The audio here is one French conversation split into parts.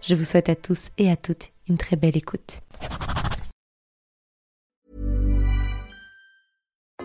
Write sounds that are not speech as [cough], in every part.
Je vous souhaite à tous et à toutes une très belle écoute.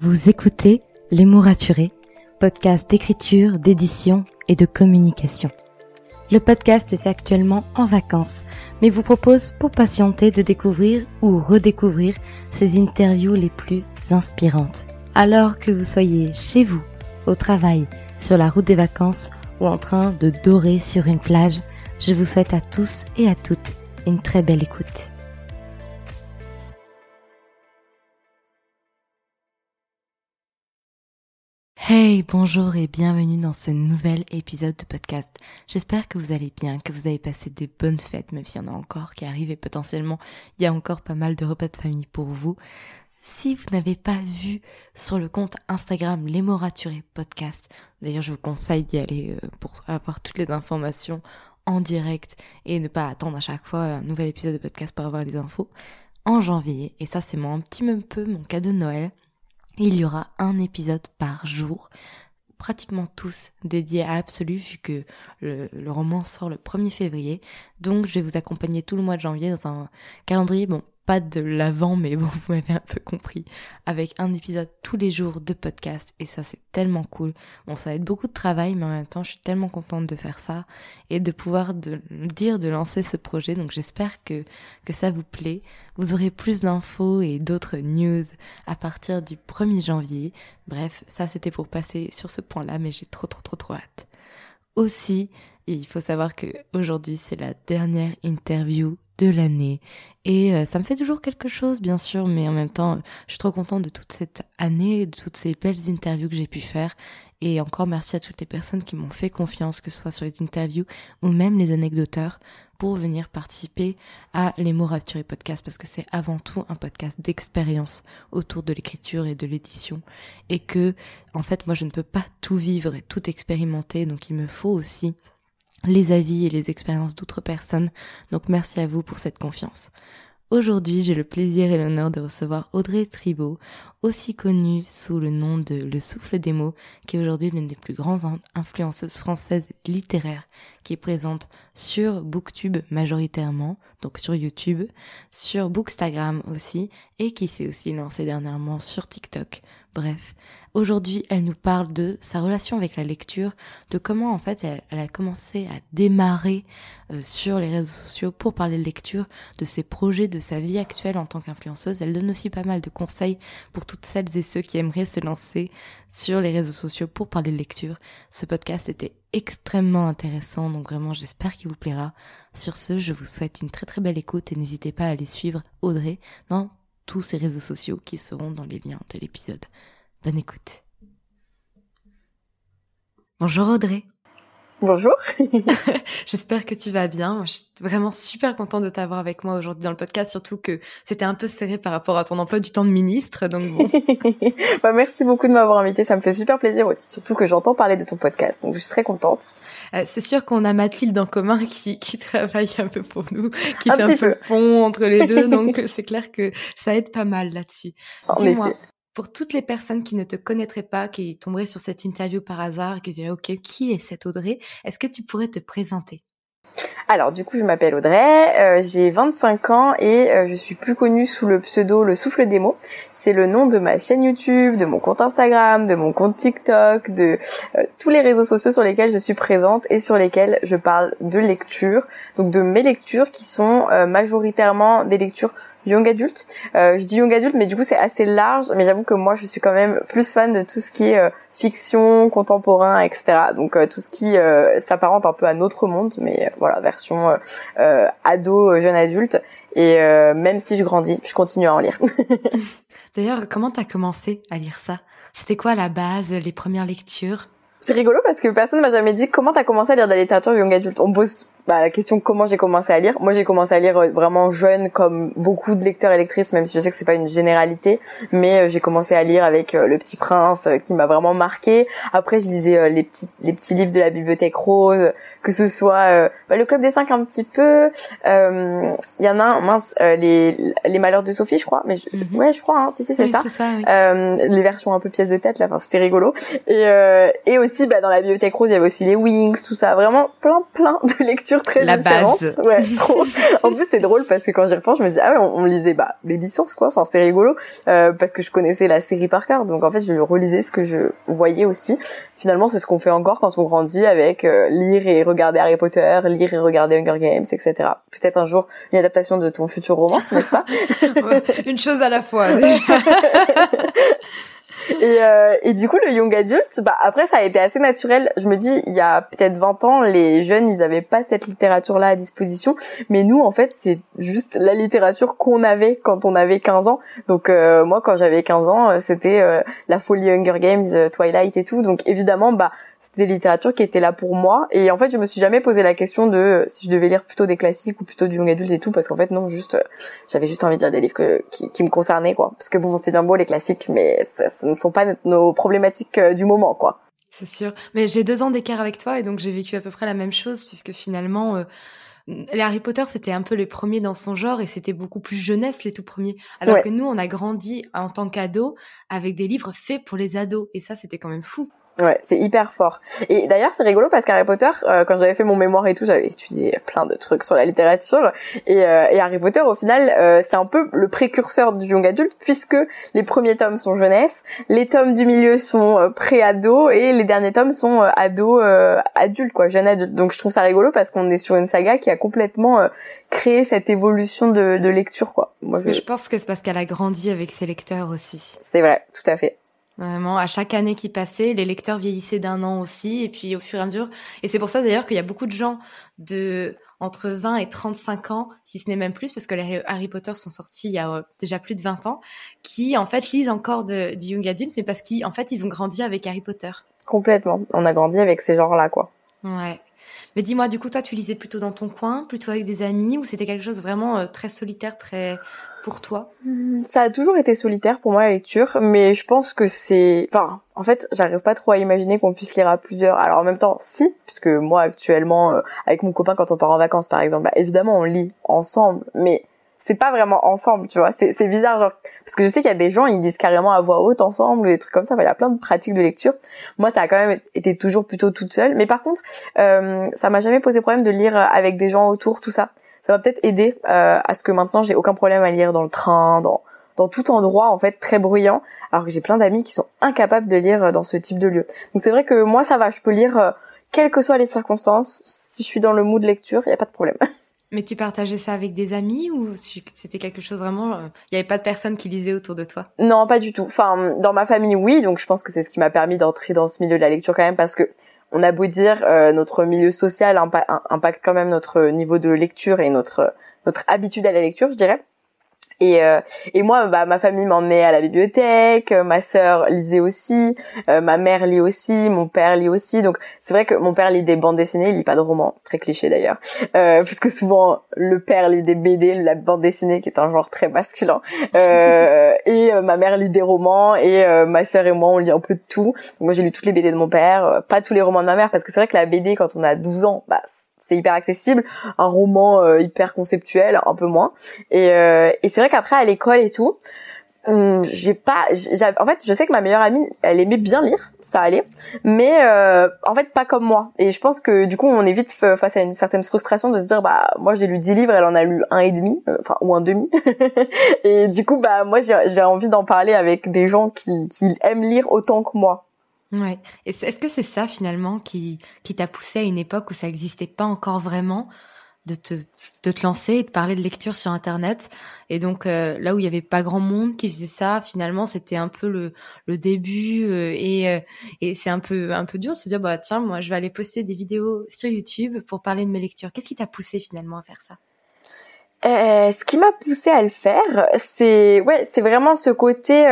Vous écoutez Les mots raturés, podcast d'écriture, d'édition et de communication. Le podcast est actuellement en vacances, mais vous propose pour patienter de découvrir ou redécouvrir ces interviews les plus inspirantes. Alors que vous soyez chez vous, au travail, sur la route des vacances ou en train de dorer sur une plage, je vous souhaite à tous et à toutes une très belle écoute. Hey, bonjour et bienvenue dans ce nouvel épisode de podcast. J'espère que vous allez bien, que vous avez passé des bonnes fêtes, même s'il y en a encore qui arrivent et potentiellement il y a encore pas mal de repas de famille pour vous. Si vous n'avez pas vu sur le compte Instagram Les podcast, d'ailleurs je vous conseille d'y aller euh, pour avoir toutes les informations en direct et ne pas attendre à chaque fois un nouvel épisode de podcast pour avoir les infos. En janvier, et ça c'est mon petit peu mon cadeau de Noël, il y aura un épisode par jour, pratiquement tous dédiés à Absolu vu que le, roman sort le 1er février. Donc je vais vous accompagner tout le mois de janvier dans un calendrier, bon, pas de l'avant, mais bon, vous m'avez un peu compris, avec un épisode tous les jours de podcast, et ça c'est tellement cool. Bon, ça va être beaucoup de travail, mais en même temps, je suis tellement contente de faire ça, et de pouvoir de, dire de lancer ce projet, donc j'espère que, que ça vous plaît. Vous aurez plus d'infos et d'autres news à partir du 1er janvier. Bref, ça c'était pour passer sur ce point-là, mais j'ai trop trop trop trop hâte. Aussi, il faut savoir que aujourd'hui c'est la dernière interview de l'année. Et euh, ça me fait toujours quelque chose, bien sûr, mais en même temps, je suis trop contente de toute cette année, de toutes ces belles interviews que j'ai pu faire. Et encore merci à toutes les personnes qui m'ont fait confiance, que ce soit sur les interviews ou même les anecdoteurs, pour venir participer à Les mots et podcast, parce que c'est avant tout un podcast d'expérience autour de l'écriture et de l'édition. Et que, en fait, moi, je ne peux pas tout vivre et tout expérimenter, donc il me faut aussi les avis et les expériences d'autres personnes. Donc merci à vous pour cette confiance. Aujourd'hui, j'ai le plaisir et l'honneur de recevoir Audrey Tribault, aussi connue sous le nom de Le Souffle des mots, qui est aujourd'hui l'une des plus grandes influenceuses françaises littéraires, qui est présente sur Booktube majoritairement, donc sur YouTube, sur Bookstagram aussi, et qui s'est aussi lancée dernièrement sur TikTok. Bref, aujourd'hui, elle nous parle de sa relation avec la lecture, de comment en fait elle, a commencé à démarrer euh, sur les réseaux sociaux pour parler de lecture, de ses projets, de sa vie actuelle en tant qu'influenceuse. Elle donne aussi pas mal de conseils pour toutes celles et ceux qui aimeraient se lancer sur les réseaux sociaux pour parler de lecture. Ce podcast était extrêmement intéressant, donc vraiment j'espère qu'il vous plaira. Sur ce, je vous souhaite une très très belle écoute et n'hésitez pas à aller suivre Audrey dans tous ces réseaux sociaux qui seront dans les liens de l'épisode. Bonne écoute. Bonjour Audrey. Bonjour. [laughs] J'espère que tu vas bien. je suis vraiment super contente de t'avoir avec moi aujourd'hui dans le podcast, surtout que c'était un peu serré par rapport à ton emploi du temps de ministre. Donc bon. [laughs] bah, merci beaucoup de m'avoir invité. Ça me fait super plaisir aussi, surtout que j'entends parler de ton podcast. Donc je suis très contente. Euh, c'est sûr qu'on a Mathilde en commun qui, qui travaille un peu pour nous, qui fait un peu, le pont entre les deux. donc [laughs] c'est clair que ça aide pas mal là-dessus. Dis-moi, pour toutes les personnes qui ne te connaîtraient pas, qui tomberaient sur cette interview par hasard, qui diraient OK, qui est cette Audrey? Est-ce que tu pourrais te présenter? Alors du coup, je m'appelle Audrey, euh, j'ai 25 ans et euh, je suis plus connue sous le pseudo Le Souffle des mots. C'est le nom de ma chaîne YouTube, de mon compte Instagram, de mon compte TikTok, de euh, tous les réseaux sociaux sur lesquels je suis présente et sur lesquels je parle de lecture, donc de mes lectures qui sont majoritairement des lectures young adulte. Euh, je dis young adulte, mais du coup c'est assez large. Mais j'avoue que moi je suis quand même plus fan de tout ce qui est euh, fiction, contemporain, etc. Donc euh, tout ce qui s'apparente un peu à notre monde, mais voilà version ado, jeune adulte. Et même si je grandis, je continue à en lire. [laughs] D'ailleurs, comment t'as commencé à lire ça? C'était quoi la base, les premières lectures? C'est rigolo parce que personne m'a jamais dit comment t'as commencé à lire de la littérature young adulte. On pose bah, la question comment j'ai commencé à lire. Moi, j'ai commencé à lire euh, vraiment jeune, comme beaucoup de lecteurs et lectrices, même si je sais que c'est pas une généralité. Mais euh, j'ai commencé à lire avec euh, Le Petit Prince, qui m'a vraiment marqué. Après, je lisais les petits les petits livres de la Bibliothèque Rose, que ce soit bah, le Club des Cinq un petit peu. Il y en a un, mince, les les Malheurs de Sophie, je crois. Mais mhm. ouais, je crois. Hein, si si, c'est ça. les versions un peu pièces de tête, là. Enfin, c'était rigolo. Et et aussi, bah, dans la Bibliothèque Rose, il y avait aussi les Wings, tout ça. Vraiment plein plein de [laughs] lectures très la base. Ouais, trop. en plus, c'est drôle parce que quand j'y repense, je me dis ah ouais, on, lisait bah des licences quoi. Enfin, c'est rigolo euh, parce que je connaissais la série par cœur, donc en fait, je relisais ce que je voyais aussi. Finalement, c'est ce qu'on fait encore quand on grandit avec euh, lire et regarder Harry Potter, lire et regarder Hunger Games, etc. Peut-être un jour une adaptation de ton futur roman, n'est-ce pas? [laughs] Une chose à la fois. Déjà. [laughs] et, euh, et du coup, le young adulte, bah après, ça a été assez naturel. Je me dis, il y a peut-être 20 ans, les jeunes, ils avaient pas cette littérature-là à disposition. Mais nous, en fait, c'est juste la littérature qu'on avait quand on avait 15 ans. Donc euh, moi, quand j'avais 15 ans, euh, c'était euh, la folie Hunger Games, Twilight et tout. Donc évidemment, bah c'était des littératures qui étaient là pour moi. Et en fait, je me suis jamais posé la question de si je devais lire plutôt des classiques ou plutôt du young adulte et tout, parce qu'en fait, non, juste, j'avais juste envie de lire des livres qui, qui, me concernaient, quoi. Parce que bon, c'est bien beau les classiques, mais ça, ça ne sont pas nos problématiques du moment, quoi. C'est sûr. Mais j'ai deux ans d'écart avec toi et donc j'ai vécu à peu près la même chose puisque finalement, euh, les Harry Potter, c'était un peu les premiers dans son genre et c'était beaucoup plus jeunesse, les tout premiers. Alors que nous, on a grandi en tant qu'ados avec des livres faits pour les ados. Et ça, c'était quand même fou. Ouais, c'est hyper fort. Et d'ailleurs, c'est rigolo parce qu'Harry Potter, euh, quand j'avais fait mon mémoire et tout, j'avais étudié plein de trucs sur la littérature. Et, euh, et Harry Potter, au final, euh, c'est un peu le précurseur du young adulte puisque les premiers tomes sont jeunesse, les tomes du milieu sont pré-ado et les derniers tomes sont ado adultes, quoi, jeune adulte. Donc je trouve ça rigolo parce qu'on est sur une saga qui a complètement créé cette évolution de, de lecture, quoi. Moi, je... je pense que c'est parce qu'elle a grandi avec ses lecteurs aussi. C'est vrai, tout à fait. Vraiment, à chaque année qui passait, les lecteurs vieillissaient d'un an aussi, et puis au fur et à mesure. Et c'est pour ça d'ailleurs qu'il y a beaucoup de gens de entre 20 et 35 ans, si ce n'est même plus, parce que les Harry Potter sont sortis il y a euh, déjà plus de 20 ans, qui en fait lisent encore de, du young adult, mais parce qu'en fait ils ont grandi avec Harry Potter. Complètement. On a grandi avec ces genres-là, quoi. Ouais. Mais dis-moi, du coup, toi, tu lisais plutôt dans ton coin, plutôt avec des amis, ou c'était quelque chose vraiment euh, très solitaire, très pour toi hmm, Ça a toujours été solitaire pour moi la lecture, mais je pense que c'est, enfin, en fait, j'arrive pas trop à imaginer qu'on puisse lire à plusieurs. Alors en même temps, si, puisque moi actuellement, euh, avec mon copain, quand on part en vacances, par exemple, bah, évidemment, on lit ensemble, mais c'est pas vraiment ensemble, tu vois. C'est, bizarre, genre, parce que je sais qu'il y a des gens, ils disent carrément à voix haute ensemble, des trucs comme ça. il y a plein de pratiques de lecture. Moi, ça a quand même été toujours plutôt toute seule. Mais par contre, euh, ça m'a jamais posé problème de lire avec des gens autour, tout ça. Ça va peut-être aider euh, à ce que maintenant j'ai aucun problème à lire dans le train, dans dans tout endroit en fait très bruyant, alors que j'ai plein d'amis qui sont incapables de lire dans ce type de lieu. Donc c'est vrai que moi ça va, je peux lire euh, quelles que soient les circonstances. Si je suis dans le mood lecture, il y a pas de problème. [laughs] Mais tu partageais ça avec des amis ou c'était quelque chose vraiment euh, Il n'y avait pas de personne qui lisait autour de toi? Non, pas du tout. Enfin, dans ma famille, oui. Donc je pense que c'est ce qui m'a permis d'entrer dans ce milieu de la lecture quand même parce que on a beau dire euh, notre milieu social impacte quand même notre niveau de lecture et notre notre habitude à la lecture, je dirais. Et, euh, et moi, bah, ma famille m'emmenait à la bibliothèque, euh, ma sœur lisait aussi, euh, ma mère lit aussi, mon père lit aussi. Donc c'est vrai que mon père lit des bandes dessinées, il lit pas de romans, très cliché d'ailleurs, parce que souvent le père lit des BD, la bande dessinée qui est un genre très masculin, et ma mère lit des romans et ma sœur et moi on lit un peu de tout. Donc, moi j'ai lu toutes les BD de mon père, pas tous les romans de ma mère, parce que c'est vrai que la BD quand on a 12 ans, bah c'est hyper accessible, un roman euh, hyper conceptuel un peu moins. Et, euh, et c'est vrai qu'après à l'école et tout, Hum, j'ai pas en fait je sais que ma meilleure amie elle aimait bien lire ça allait mais euh, en fait pas comme moi. Et je pense que du coup on est vite face à une certaine frustration de se dire bah moi j'ai lu 10 livres elle en a lu un et demi euh, enfin ou un demi. [laughs] Et du coup bah moi j'ai envie d'en parler avec des gens qui, qui aiment lire autant que moi ouais est-ce que c'est ça finalement qui qui t'a poussé à une époque où ça existait pas encore vraiment de te, de te lancer et de parler de lecture sur Internet? Et donc euh, là où il y avait pas grand monde qui faisait ça, finalement c'était un peu le, le début euh, et, euh, et c'est un peu un peu dur de se dire bah tiens moi je vais aller poster des vidéos sur YouTube pour parler de mes lectures. Qu'est-ce qui t'a poussé finalement à faire ça? Ce qui m'a poussé à le faire, c'est ouais c'est vraiment ce côté.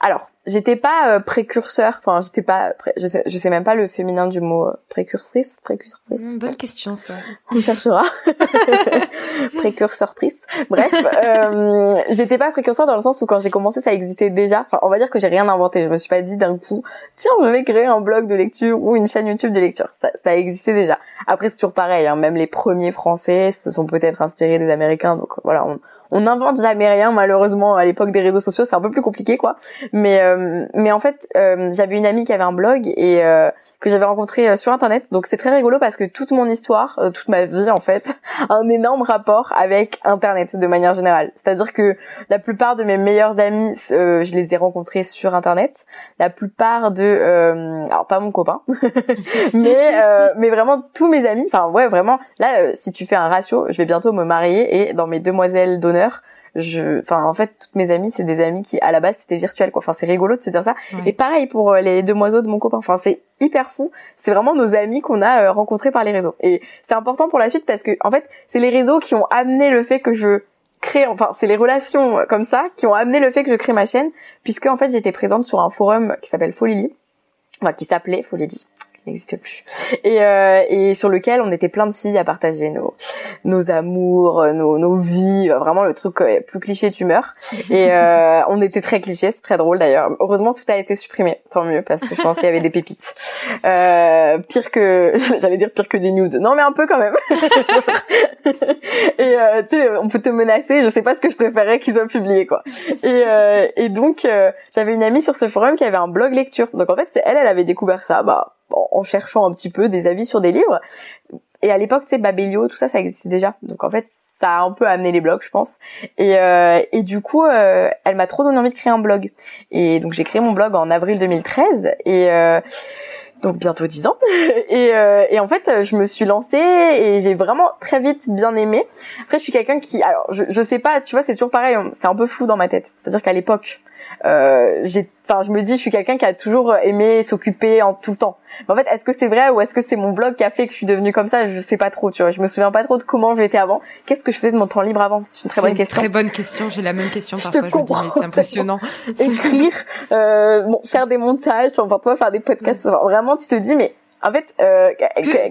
alors j'étais pas euh, précurseur enfin j'étais pas je sais je sais même pas le féminin du mot euh, précurtrice précurtrice mmh, bonne question ça. [laughs] On cherchera. [laughs] Précurseurtrice. Bref euh, j'étais pas précurseur dans le sens où quand j'ai commencé ça existait déjà. Enfin on va dire que j'ai rien inventé. Je me suis pas dit d'un coup tiens je vais créer un blog de lecture ou une chaîne YouTube de lecture. Ça, ça existait déjà. Après c'est toujours pareil hein, même les premiers français se sont peut-être inspirés des américains. Donc voilà on on n'invente jamais rien malheureusement à l'époque des réseaux sociaux c'est un peu plus compliqué quoi. Mais euh, mais en fait euh, j'avais une amie qui avait un blog et euh, que j'avais rencontré sur internet. Donc c'est très rigolo parce que toute mon histoire toute ma vie en fait [laughs] a un énorme rapport avec internet de manière générale. C'est à dire que la plupart de mes meilleurs amis je les ai rencontrés sur internet. La plupart de alors pas mon copain [laughs] mais mais vraiment tous mes amis. Enfin ouais vraiment. Là si tu fais un ratio je vais bientôt me marier et dans mes demoiselles d'honneur je enfin en fait toutes mes amies c'est des amies qui à la base c'était virtuel quoi. Enfin c'est rigolo de se dire ça. Et pareil pour euh, les demoiselles de mon copain. Enfin c'est hyper fou. C'est vraiment nos amis qu'on a euh, rencontrés par les réseaux. Et c'est important pour la suite parce que en fait c'est les réseaux qui ont amené le fait que je crée enfin c'est les relations comme ça qui ont amené le fait que je crée ma chaîne puisque en fait j'étais présente sur un forum qui s'appelle Folili enfin qui s'appelait Folili n'existe plus. Et, euh, et sur lequel on était plein de filles à partager nos nos amours nos, nos vies vraiment le truc euh, plus cliché tu meurs et [laughs] euh, on était très cliché c'est très drôle d'ailleurs. Heureusement tout a été supprimé tant mieux parce que je pense qu'il y avait des pépites. Euh, pire que [laughs] j'allais dire pire que des nudes. Non mais un peu quand même. [laughs] Et euh, tu sais on peut te menacer je sais pas ce que je préférais qu'ils soient publiés quoi. Et euh, et donc j'avais une amie sur ce forum qui avait un blog lecture. Donc en fait c'est elle elle avait découvert ça. Bah en cherchant un petit peu des avis sur des livres. Et à l'époque, tu sais, Babelio, tout ça, ça existait déjà. Donc en fait, ça a un peu amené les blogs, je pense. Et, euh, et du coup, euh, elle m'a trop donné envie de créer un blog. Et donc j'ai créé mon blog en avril 2013. Et euh, donc bientôt 10 ans. [laughs] et, euh, et en fait, je me suis lancée et j'ai vraiment très vite bien aimé. Après, je suis quelqu'un qui, alors, je, je sais pas, tu vois, c'est toujours pareil, c'est un peu flou dans ma tête. C'est-à-dire qu'à l'époque, euh, j'ai enfin je me dis je suis quelqu'un qui a toujours aimé s'occuper en tout le temps. Mais en fait est-ce que c'est vrai ou est-ce que c'est mon blog qui a fait que je suis devenue comme ça? Je sais pas trop tu vois. Je me souviens pas trop de comment j'étais avant. Qu'est-ce que je faisais de mon temps libre avant? C'est une très bonne question. très bonne question. J'ai la même question parfois. je, te comprends, c'est impressionnant. [laughs] écrire euh, bon faire des montages enfin toi faire des podcasts vraiment tu te dis mais en fait, euh,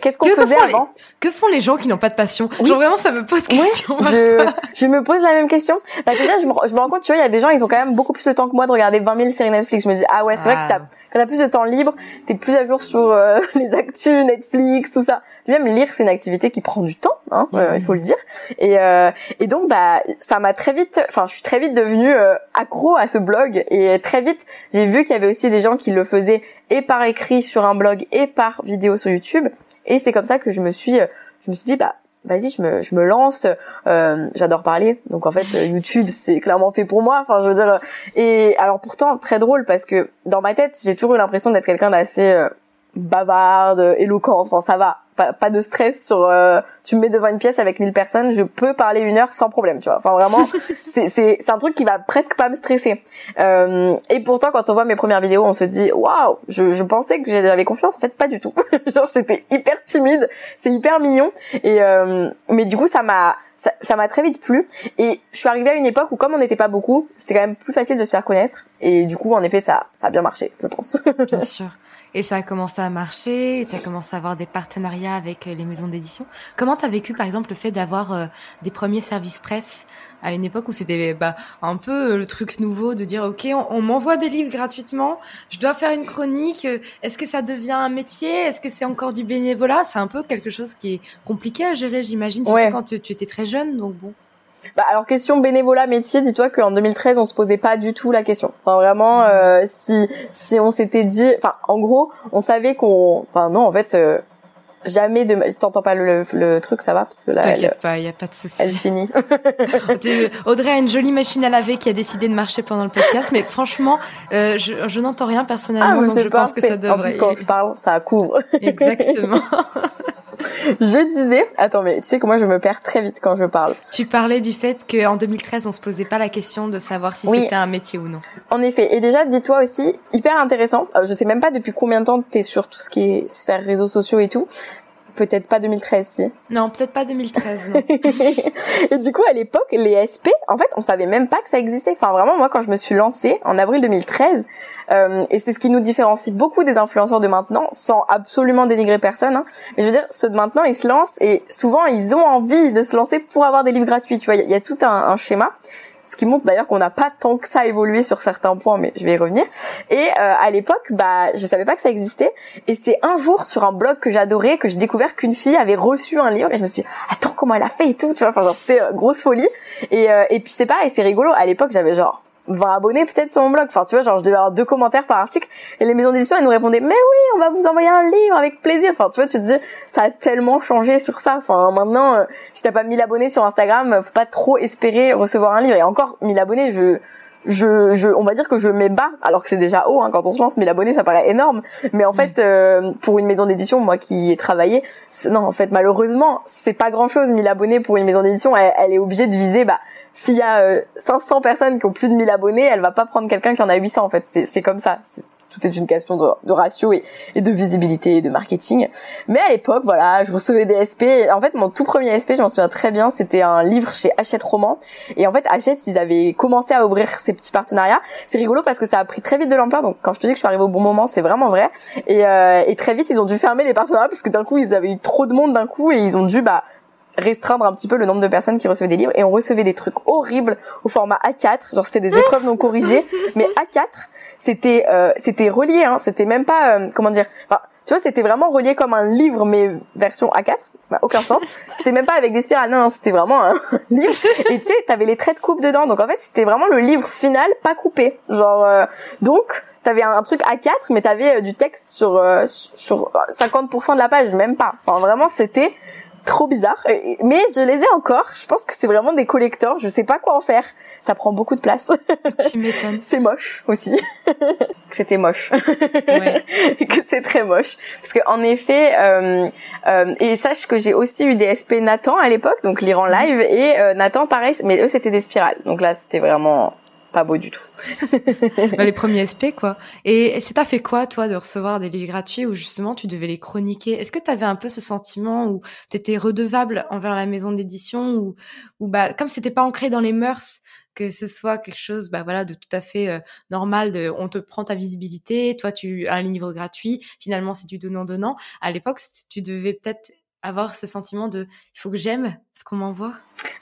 qu'est-ce qu'on faisait avant Que font les gens qui n'ont pas de passion? Genre vraiment, ça me pose question. je, je me pose la même question. Bah déjà, je me, je me rends compte, tu vois, il y a des gens, ils ont quand même beaucoup plus de temps que moi de regarder 20 000 séries Netflix. Je me dis, ah ouais, c'est vrai que t'as quand t'as plus de temps libre, t'es plus à jour sur euh, [laughs] les actus, Netflix, tout ça. Même lire, c'est une activité qui prend du temps, hein, euh, il faut le dire. Et, euh, et donc, bah, ça m'a très vite, enfin, je suis très vite devenue accro à ce blog. Et très vite, j'ai vu qu'il y avait aussi des gens qui le faisaient et par écrit sur un blog et par vidéo sur YouTube. Et c'est comme ça que je me suis, je me suis dit, bah, vas-y je me je me lance euh, j'adore parler. Donc en fait YouTube c'est clairement fait pour moi. Enfin je veux dire et alors pourtant très drôle parce que dans ma tête j'ai toujours eu l'impression d'être quelqu'un d'assez euh, bavarde, éloquente, enfin ça va, pas, pas de stress sur euh, tu me mets devant une pièce avec 1000 personnes, je peux parler une heure sans problème, tu vois. Enfin vraiment [laughs] c'est c'est c'est un truc qui va presque pas me stresser. Euh, et pourtant quand on voit mes premières vidéos, on se dit waouh, je je pensais que j'avais confiance, en fait pas du tout. [laughs] Genre j'étais hyper timide, c'est hyper mignon et euh, mais du coup ça m'a ça m'a très vite plu et je suis arrivée à une époque où comme on n'était pas beaucoup, c'était quand même plus facile de se faire connaître et du coup en effet ça ça a bien marché, je pense. Bien sûr. [laughs] Et ça a commencé à marcher, tu as commencé à avoir des partenariats avec euh, les maisons d'édition. Comment tu as vécu par exemple le fait d'avoir euh, des premiers services presse à une époque où c'était bah, un peu euh, le truc nouveau de dire ok on, m'envoie des livres gratuitement, je dois faire une chronique, est-ce que ça devient un métier, est-ce que c'est encore du bénévolat? C'est un peu quelque chose qui est compliqué à gérer j'imagine, surtout quand tu, tu, étais très jeune donc bon. Bah alors question bénévolat métier, dis-toi qu'en 2013 on se posait pas du tout la question. Enfin vraiment euh, si si on s'était dit, enfin en gros on savait qu'on, enfin non en fait euh, jamais de t'entends pas le, le, truc ça va? Parce que là t'inquiète pas y a pas de souci. elle finit. [laughs] Audrey a une jolie machine à laver qui a décidé de marcher pendant le podcast mais franchement euh, je, je n'entends rien personnellement ah, donc je pense que ça devrait en plus quand je parle ça couvre. Exactement [laughs] [laughs] je disais, attends, mais tu sais que moi je me perds très vite quand je parle. Tu parlais du fait qu'en 2013 on se posait pas la question de savoir si c'était un métier ou non. En effet, et déjà dis-toi aussi, hyper intéressant. Euh, je sais même pas depuis combien de temps t'es sur tout ce qui est sphère réseaux sociaux et tout, peut-être pas 2013 si. Non, peut-être pas 2013. Non. [laughs] et du coup, à l'époque, les SP, en fait, on savait même pas que ça existait. Enfin, vraiment, moi, quand je me suis lancée en avril 2013, euh, et c'est ce qui nous différencie beaucoup des influenceurs de maintenant, sans absolument dénigrer personne. Hein. Mais je veux dire, ceux de maintenant, ils se lancent et souvent, ils ont envie de se lancer pour avoir des livres gratuits. Tu vois, il y, a tout un, un schéma ce qui montre d'ailleurs qu'on n'a pas tant que ça évolué sur certains points, mais je vais y revenir. Et euh, à l'époque, bah, je savais pas que ça existait, et c'est un jour sur un blog que j'adorais que j'ai découvert qu'une fille avait reçu un livre, et je me suis dit, attends comment elle a fait et tout, tu vois, enfin c'était euh, grosse folie. Et, euh, et puis c'est pareil, c'est rigolo. À l'époque, j'avais genre 20 abonnés peut-être sur mon blog. Enfin, tu vois, genre, je devais avoir deux commentaires par article. Et les maisons d'édition, elles nous répondaient, mais oui, on va vous envoyer un livre avec plaisir. Enfin, tu vois, tu te dis, ça a tellement changé sur ça. Enfin, maintenant, euh, si t'as pas 1000 abonnés sur Instagram, faut pas trop espérer recevoir un livre. Et encore, 1000 abonnés, je, je, je, on va dire que je mets bas, alors que c'est déjà haut hein, quand on se lance. 1000 abonnés, ça paraît énorme. Mais en fait, euh, pour une maison d'édition, moi qui ai travaillé, non, en fait, malheureusement, c'est pas grand chose. 1000 abonnés pour une maison d'édition, elle, elle, est obligée de viser, bah, s'il y a 500 euh, personnes qui ont plus de 1000 abonnés, elle va pas prendre quelqu'un qui en a 800 en fait. C'est comme ça. Tout est une question de, de ratio et, et, de visibilité et de marketing. Mais à l'époque, voilà, je recevais des SP. En fait, mon tout premier SP, je m'en souviens très bien, c'était un livre chez Hachette Roman. Et en fait, Hachette, ils avaient commencé à ouvrir ces petits partenariats. C'est rigolo parce que ça a pris très vite de l'ampleur. Donc quand je te dis que je suis arrivée au bon moment, c'est vraiment vrai. Et, euh, et très vite, ils ont dû fermer les partenariats parce que d'un coup, ils avaient eu trop de monde d'un coup et ils ont dû bah restreindre un petit peu le nombre de personnes qui recevaient des livres. Et on recevait des trucs horribles au format A4 genre c'était des épreuves non corrigées. Mais A4 c'était euh, c'était relié hein. C'était même pas euh, comment dire enfin, tu vois c'était vraiment relié comme un livre mais version A4 ça n'a aucun sens. C'était même pas avec des spirales. Non, non c'était vraiment un [laughs] livre. Et tu sais t'avais les traits de coupe dedans. Donc en fait c'était vraiment le livre final pas coupé. Genre euh, donc t'avais un, truc A4 mais t'avais du texte sur sur 50% de la page. Même pas. Enfin vraiment c'était trop bizarre. Mais je les ai encore. Je pense que c'est vraiment des collecteurs. Je sais pas quoi en faire. Ça prend beaucoup de place. [laughs] Tu m'étonnes. c'est moche aussi. [laughs] C'était moche. Ouais. [laughs] que c'est très moche. Parce que en effet, euh, euh, et sache que j'ai aussi eu des SP Nathan à l'époque, donc lire en live, et euh, Nathan pareil, mais eux c'était des spirales. Donc là c'était vraiment pas beau du tout. [laughs] Bah, les premiers SP, quoi. Et, ça t'a fait quoi, toi, de recevoir des livres gratuits où justement tu devais les chroniquer? Est-ce que tu avais un peu ce sentiment où tu étais redevable envers la maison d'édition ou, ou bah, comme c'était pas ancré dans les mœurs, que ce soit quelque chose bah voilà de tout à fait euh, normal de on te prend ta visibilité toi tu as un livre gratuit finalement c'est du donnant donnant à l'époque tu devais peut-être avoir ce sentiment de il faut que j'aime ce qu'on m'envoie?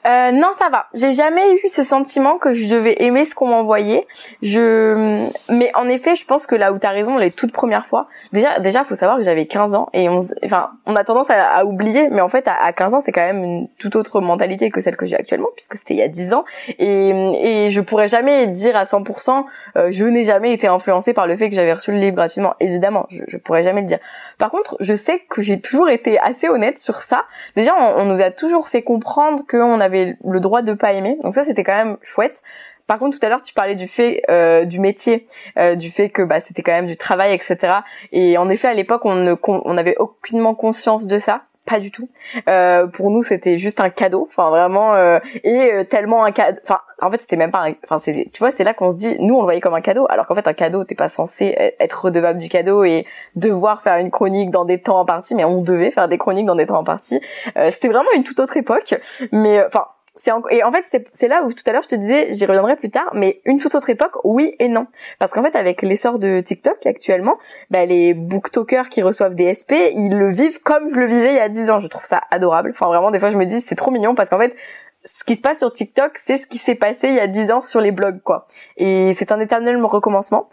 Euh, non, ça va. J'ai jamais eu ce sentiment que je devais aimer ce qu'on m'envoyait. Je, mais en effet, je pense que là où t'as raison, les toutes premières fois, déjà, déjà, faut savoir que j'avais 15 ans et on, enfin, on a tendance à, oublier, mais en fait, à, 15 ans, c'est quand même une toute autre mentalité que celle que j'ai actuellement, puisque c'était il y a 10 ans. Et, et je pourrais jamais dire à 100%, euh, je n'ai jamais été influencée par le fait que j'avais reçu le livre gratuitement. Évidemment, je, je pourrais jamais le dire. Par contre, je sais que j'ai toujours été assez honnête sur ça. Déjà, on, on nous a toujours fait comprendre qu'on avait le droit de pas aimer. Donc ça, c'était quand même chouette. Par contre, tout à l'heure, tu parlais du fait euh, du métier, euh, du fait que bah, c'était quand même du travail, etc. Et en effet, à l'époque, on ne on n'avait aucunement conscience de ça pas du tout. Euh, pour nous, c'était juste un cadeau, enfin vraiment, euh, et euh, tellement un cadeau. Enfin, en fait, c'était même pas. Enfin, c'est, tu vois, c'est là qu'on se dit, nous, on le voyait comme un cadeau, alors qu'en fait, un cadeau, t'es pas censé être redevable du cadeau et devoir faire une chronique dans des temps en partie, mais on devait faire des chroniques dans des temps en partie. c'était vraiment une toute autre époque, mais enfin, et en fait c'est là où tout à l'heure je te disais j'y reviendrai plus tard mais une toute autre époque oui et non. Parce qu'en fait avec l'essor de TikTok actuellement bah, les booktokers qui reçoivent des SP ils le vivent comme je le vivais il y a 10 ans. Je trouve ça adorable. Enfin vraiment des fois je me dis c'est trop mignon parce qu'en fait ce qui se passe sur TikTok c'est ce qui s'est passé il y a 10 ans sur les blogs quoi. Et c'est un éternel recommencement.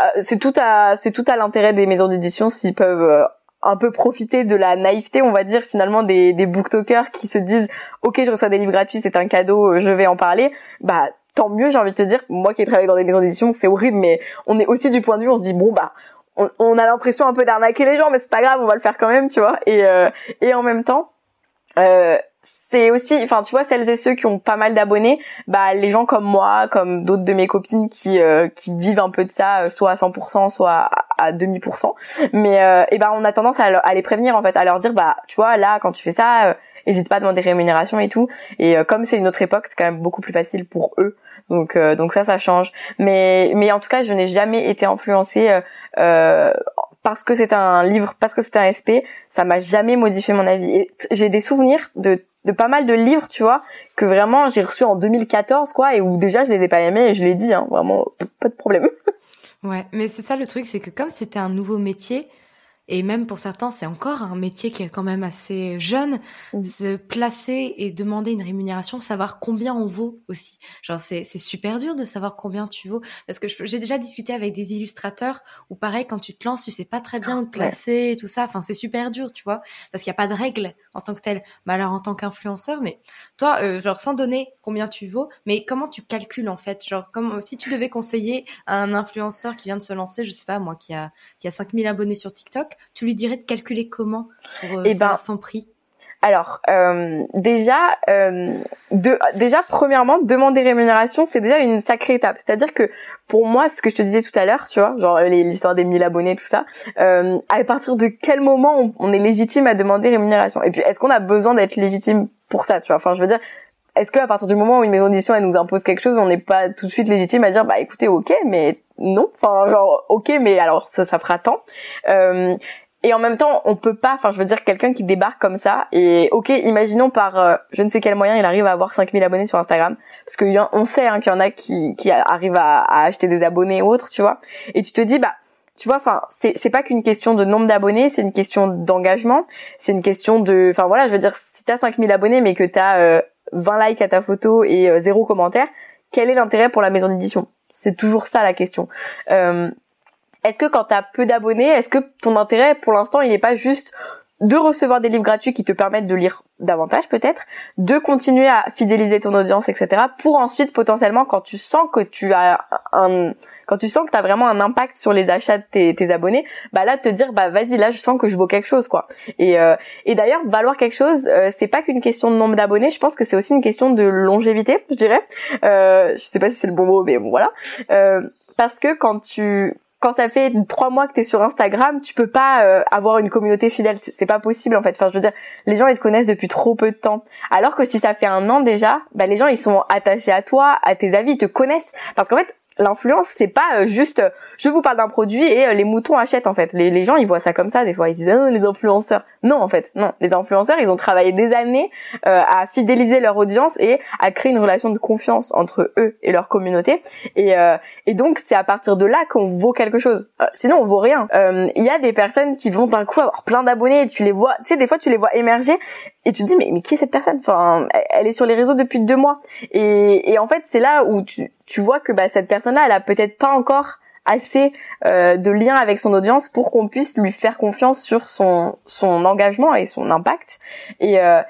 Euh, c'est tout à c'est tout à l'intérêt des maisons d'édition s'ils peuvent euh, un peu profiter de la naïveté, on va dire finalement des des booktokers qui se disent OK, je reçois des livres gratuits, c'est un cadeau, je vais en parler. Bah tant mieux, j'ai envie de te dire. Moi qui ai travaillé dans des maisons d'édition, c'est horrible mais on est aussi du point de vue on se dit bon bah on, on a l'impression un peu d'arnaquer les gens mais c'est pas grave, on va le faire quand même, tu vois. Et euh, et en même temps euh, c'est aussi, enfin tu vois, celles et ceux qui ont pas mal d'abonnés, bah les gens comme moi, comme d'autres de mes copines qui euh, qui vivent un peu de ça, euh, soit à 100%, soit à, demi pourcent, mais euh, et ben on a tendance à, les prévenir en fait, à leur dire bah tu vois là quand tu fais ça, n'hésite pas à demander rémunération et tout. Et comme c'est une autre époque, c'est quand même beaucoup plus facile pour eux. Donc donc ça ça change. Mais mais en tout cas je n'ai jamais été influencée euh, parce que c'est un livre, parce que c'est un SP, ça m'a jamais modifié mon avis. J'ai des souvenirs de de pas mal de livres, tu vois, que vraiment j'ai reçu en 2014, quoi, et où déjà je les ai pas aimés et je l'ai dit, hein, vraiment, pas de problème. [laughs] ouais, mais c'est ça le truc, c'est que comme c'était un nouveau métier, et même pour certains, c'est encore un métier qui est quand même assez jeune. Mmh. Se placer et demander une rémunération, savoir combien on vaut aussi. Genre, c'est, c'est super dur de savoir combien tu vaux. Parce que j'ai déjà discuté avec des illustrateurs où pareil, quand tu te lances, tu sais pas très bien où te placer et tout ça. Enfin, c'est super dur, tu vois. Parce qu'il n'y a pas de règles en tant que tel. Mais alors, en tant qu'influenceur, mais toi, euh, genre, sans donner combien tu vaux, mais comment tu calcules en fait? Genre, comme si tu devais conseiller à un influenceur qui vient de se lancer, je sais pas, moi, qui a, qui a 5000 abonnés sur TikTok, tu lui dirais de calculer comment pour euh, eh ben, son prix? alors euh, déjà, euh, de, déjà premièrement, demander rémunération, c'est déjà une sacrée étape. C'est-à-dire que pour moi, ce que je te disais tout à l'heure, tu vois, genre l'histoire des 1000 abonnés, tout ça, euh, à partir de quel moment on, on est légitime à demander rémunération? Et puis, est-ce qu'on a besoin d'être légitime pour ça, tu vois? Enfin, je veux dire, est-ce qu'à partir du moment où une maison d'édition elle nous impose quelque chose, on n'est pas tout de suite légitime à dire bah écoutez ok mais non, enfin genre ok mais alors ça, ça fera tant. Euh, et en même temps, on peut pas, enfin je veux dire quelqu'un qui débarque comme ça et ok, imaginons par euh, je ne sais quel moyen il arrive à avoir 5000 abonnés sur Instagram parce que on sait hein, qu'il y en a qui qui arrivent à, à, acheter des abonnés ou autres, tu vois. Et tu te dis bah tu vois, enfin, c'est c'est pas qu'une question de nombre d'abonnés, c'est une question d'engagement, c'est une question de, enfin voilà, je veux dire, si t'as 5000 abonnés mais que t'as euh, 20 likes à ta photo et euh, zéro commentaire, quel est l'intérêt pour la maison d'édition? C'est toujours ça la question. Euh, est-ce que quand tu as peu d'abonnés, est-ce que ton intérêt pour l'instant il n'est pas juste de recevoir des livres gratuits qui te permettent de lire davantage peut-être, de continuer à fidéliser ton audience, etc. pour ensuite potentiellement quand tu sens que tu as un quand tu sens que tu as vraiment un impact sur les achats de tes, abonnés, bah là te dire bah vas-y là je sens que je vaux quelque chose quoi. Et, euh, et d'ailleurs valoir quelque chose euh, c'est pas qu'une question de nombre d'abonnés, je pense que c'est aussi une question de longévité, je dirais. Euh, je sais pas si c'est le bon mot mais bon voilà. Euh, parce que quand tu quand ça fait trois mois que tu es sur Instagram, tu peux pas euh, avoir une communauté fidèle. C'est pas possible en fait. Enfin, je veux dire, les gens ils te connaissent depuis trop peu de temps. Alors que si ça fait un an déjà, bah les gens ils sont attachés à toi, à tes avis, ils te connaissent. Parce qu'en fait, l'influence c'est pas euh, juste euh, je vous parle d'un produit et euh, les moutons achètent en fait. Les, gens ils voient ça comme ça des fois ils disent ah, les influenceurs. Non en fait non. Les influenceurs ils ont travaillé des années à fidéliser leur audience et à créer une relation de confiance entre eux et leur communauté. Et et donc c'est à partir de là qu'on vaut quelque chose. Sinon on vaut rien. Il y a des personnes qui vont d'un coup avoir plein d'abonnés tu les vois tu sais des fois tu les vois émerger et tu te dis mais mais qui est cette personne? Enfin elle est sur les réseaux depuis deux mois. Et et en fait c'est là où tu tu vois que bah, cette personne-là, elle a peut-être pas encore assez euh, de lien avec son audience pour qu'on puisse lui faire confiance sur son son engagement et son impact. Et euh,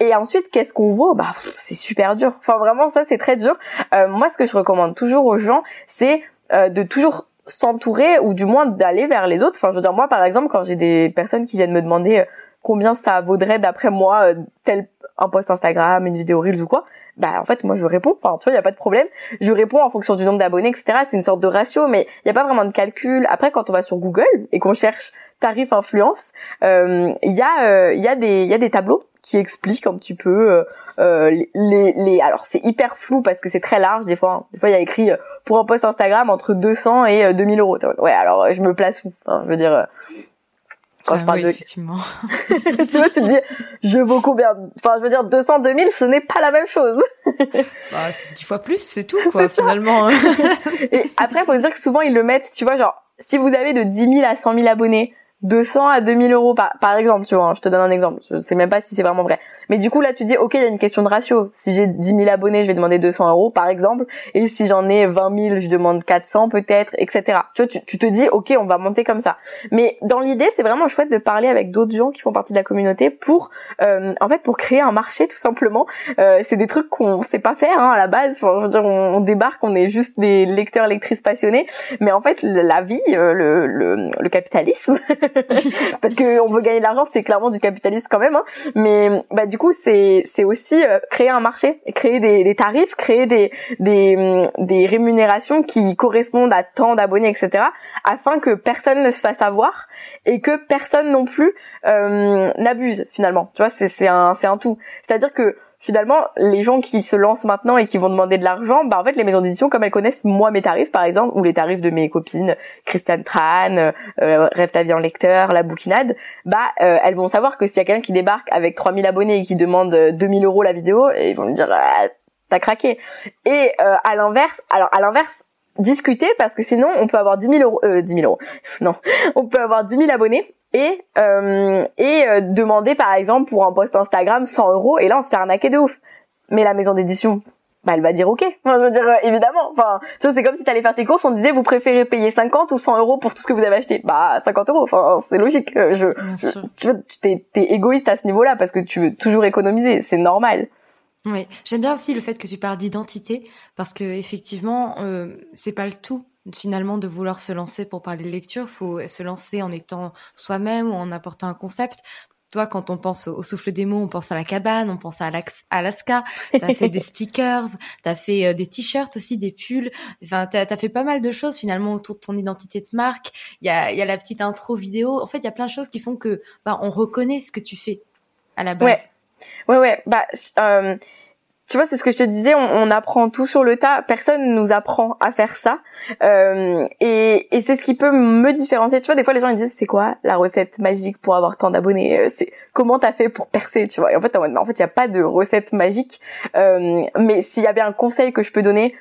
et ensuite, qu'est-ce qu'on vaut? Bah, c'est super dur. Enfin, vraiment, ça, c'est très dur. Euh, moi, ce que je recommande toujours aux gens, c'est de toujours s'entourer ou du moins d'aller vers les autres. Enfin, je veux dire, moi, par exemple, quand j'ai des personnes qui viennent me demander combien ça vaudrait d'après moi tel un post Instagram, une vidéo Reels ou quoi, bah en fait moi je réponds, enfin tu vois, il y a pas de problème. Je réponds en fonction du nombre d'abonnés, etc. C'est une sorte de ratio, mais il y a pas vraiment de calcul. Après quand on va sur Google et qu'on cherche tarif influence, euh, il y a euh, y a des y a des tableaux qui expliquent un petit peu euh, les, les alors c'est hyper flou parce que c'est très large des fois. Hein. Des fois il y a écrit pour un post Instagram entre 200 et 2000 euros. Ouais alors je me place où? Je veux dire quand je parle de effectivement. [laughs] Tu vois tu te dis je vaux combien? Enfin je veux dire 200 2000 ce n'est pas la même chose. [laughs] Bah, c'est dix fois plus c'est tout [laughs] quoi finalement et après faut dire que souvent ils le mettent tu vois genre si vous avez de 10 000 à 100 000 abonnés 200 à 2000 euros par, par exemple, tu vois, hein, je te donne un exemple, je sais même pas si c'est vraiment vrai. Mais du coup, là, tu dis, ok, il y a une question de ratio. Si j'ai 10 000 abonnés, je vais demander 200 euros, par exemple, et si j'en ai 20 000, je demande 400 peut-être, etc. Tu vois, tu, te dis, ok, on va monter comme ça. Mais dans l'idée, c'est vraiment chouette de parler avec d'autres gens qui font partie de la communauté pour, euh, en fait, pour créer un marché, tout simplement. Euh, c'est des trucs qu'on sait pas faire hein, à la base. Je veux dire, on, débarque, on est juste des lecteurs, lectrices passionnés, mais en fait, la vie, euh, le, le, le capitalisme [laughs] [laughs] parce que on veut gagner de l'argent, c'est clairement du capitalisme quand même. Hein. Mais bah du coup, c'est c'est aussi euh, créer un marché, créer des, des tarifs, créer des des mm, des rémunérations qui correspondent à tant d'abonnés, etc. Afin que personne ne se fasse avoir et que personne non plus euh, n'abuse finalement. Tu vois, c'est c'est un c'est un tout. C'est-à-dire que finalement, les gens qui se lancent maintenant et qui vont demander de l'argent, bah en fait, les maisons d'édition, comme elles connaissent moi mes tarifs, par exemple, ou les tarifs de mes copines, Christiane Tran, euh, Rêve ta vie en lecteur, la bouquinade, bah euh, elles vont savoir que s'il y a quelqu'un qui débarque avec 3000 abonnés et qui demande 2000 euros la vidéo, ils vont lui dire ah, t'as craqué. Et euh, à l'inverse, alors à l'inverse, discuter parce que sinon on peut avoir 10 000 euros, euh, 10 000 euros, non, [laughs] on peut avoir 10 000 abonnés et euh, et euh, demander par exemple pour un post Instagram 100 euros et là on se fait arnaquer de ouf. Mais la maison d'édition, bah elle va dire ok. je veux dire euh, évidemment. Enfin, tu vois c'est comme si t'allais faire tes courses, on disait vous préférez payer 50 ou 100 euros pour tout ce que vous avez acheté. Bah 50 euros. Enfin c'est logique. Je, je tu vois t'es es égoïste à ce niveau-là parce que tu veux toujours économiser. C'est normal. Oui, j'aime bien aussi le fait que tu parles d'identité parce que effectivement, euh, c'est pas le tout finalement de vouloir se lancer pour parler de lecture. Faut se lancer en étant soi-même ou en apportant un concept. Toi, quand on pense au souffle des mots, on pense à la cabane, on pense à Alaska. T'as fait des [laughs] stickers, t'as fait euh, des t-shirts aussi, des pulls. Enfin, t'as as fait pas mal de choses finalement autour de ton identité de marque. Il y a, y a la petite intro vidéo. En fait, il y a plein de choses qui font que bah, on reconnaît ce que tu fais à la base. Ouais, ouais, ouais. Bah, euh, tu vois, c'est ce que je te disais, on, apprend tout sur le tas. Personne nous apprend à faire ça, euh, et, et c'est ce qui peut me différencier. Tu vois, des fois les gens ils disent c'est quoi la recette magique pour avoir tant d'abonnés euh, C'est comment t'as fait pour percer, tu vois? Et en fait, en fait, il y a pas de recette magique. Euh, mais s'il y avait un conseil que je peux donner,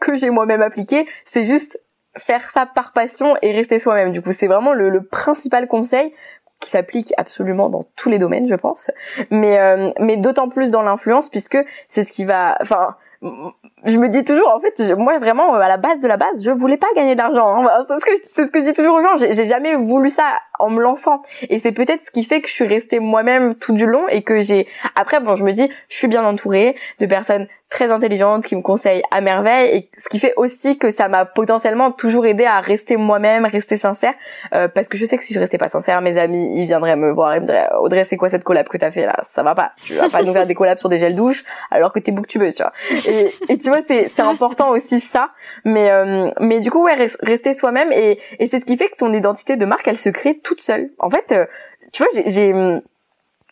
que j'ai moi-même appliqué, c'est juste faire ça par passion et rester soi-même. Du coup, c'est vraiment le, le, principal conseil qui s'applique absolument dans tous les domaines, je pense, mais euh, mais d'autant plus dans l'influence puisque c'est ce qui va, enfin, je me dis toujours en fait moi vraiment à la base de la base je voulais pas gagner d'argent hein. c'est ce que c'est ce que je dis toujours aux gens. J'ai jamais voulu ça en me lançant. Et c'est peut-être ce qui fait que je suis restée moi-même tout du long et que j'ai après bon je me dis je suis bien entourée de personnes très intelligente, qui me conseille à merveille, et ce qui fait aussi que ça m'a potentiellement toujours aidé à rester moi-même, rester sincère, euh, parce que je sais que si je restais pas sincère, mes amis, ils viendraient me voir et me diraient Audrey, c'est quoi cette collab que t'as fait là? Ça va pas. Tu vas pas nous faire des collabs sur des gels douche alors que t'es booktubeux, tu vois. Et, et tu vois, c'est c'est important aussi ça, mais euh, mais du coup ouais, rester soi-même et et c'est ce qui fait que ton identité de marque, elle se crée toute seule. En fait, euh, tu vois, j'ai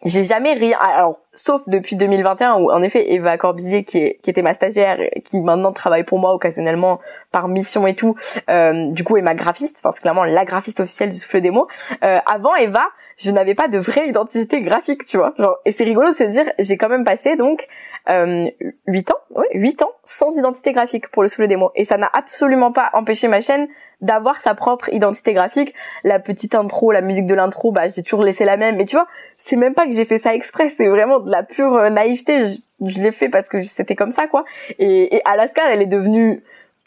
j'ai jamais rien alors sauf depuis 2021 où en effet Eva Corbizier qui, était ma stagiaire qui maintenant travaille pour moi occasionnellement par mission et tout euh, du coup est ma graphiste enfin c'est clairement la graphiste officielle du souffle des mots euh, avant Eva je n'avais pas de vraie identité graphique tu vois genre et c'est rigolo de se dire j'ai quand même passé donc euh, 8 ans ouais 8 ans sans identité graphique pour le souffle des mots et ça n'a absolument pas empêché ma chaîne d'avoir sa propre identité graphique. La petite intro, la musique de l'intro, bah j'ai toujours laissé la même. Mais tu vois, c'est même pas que j'ai fait ça exprès, c'est vraiment de la pure euh, naïveté. Je, l'ai fait parce que c'était comme ça, quoi. Et, et Alaska, elle est devenue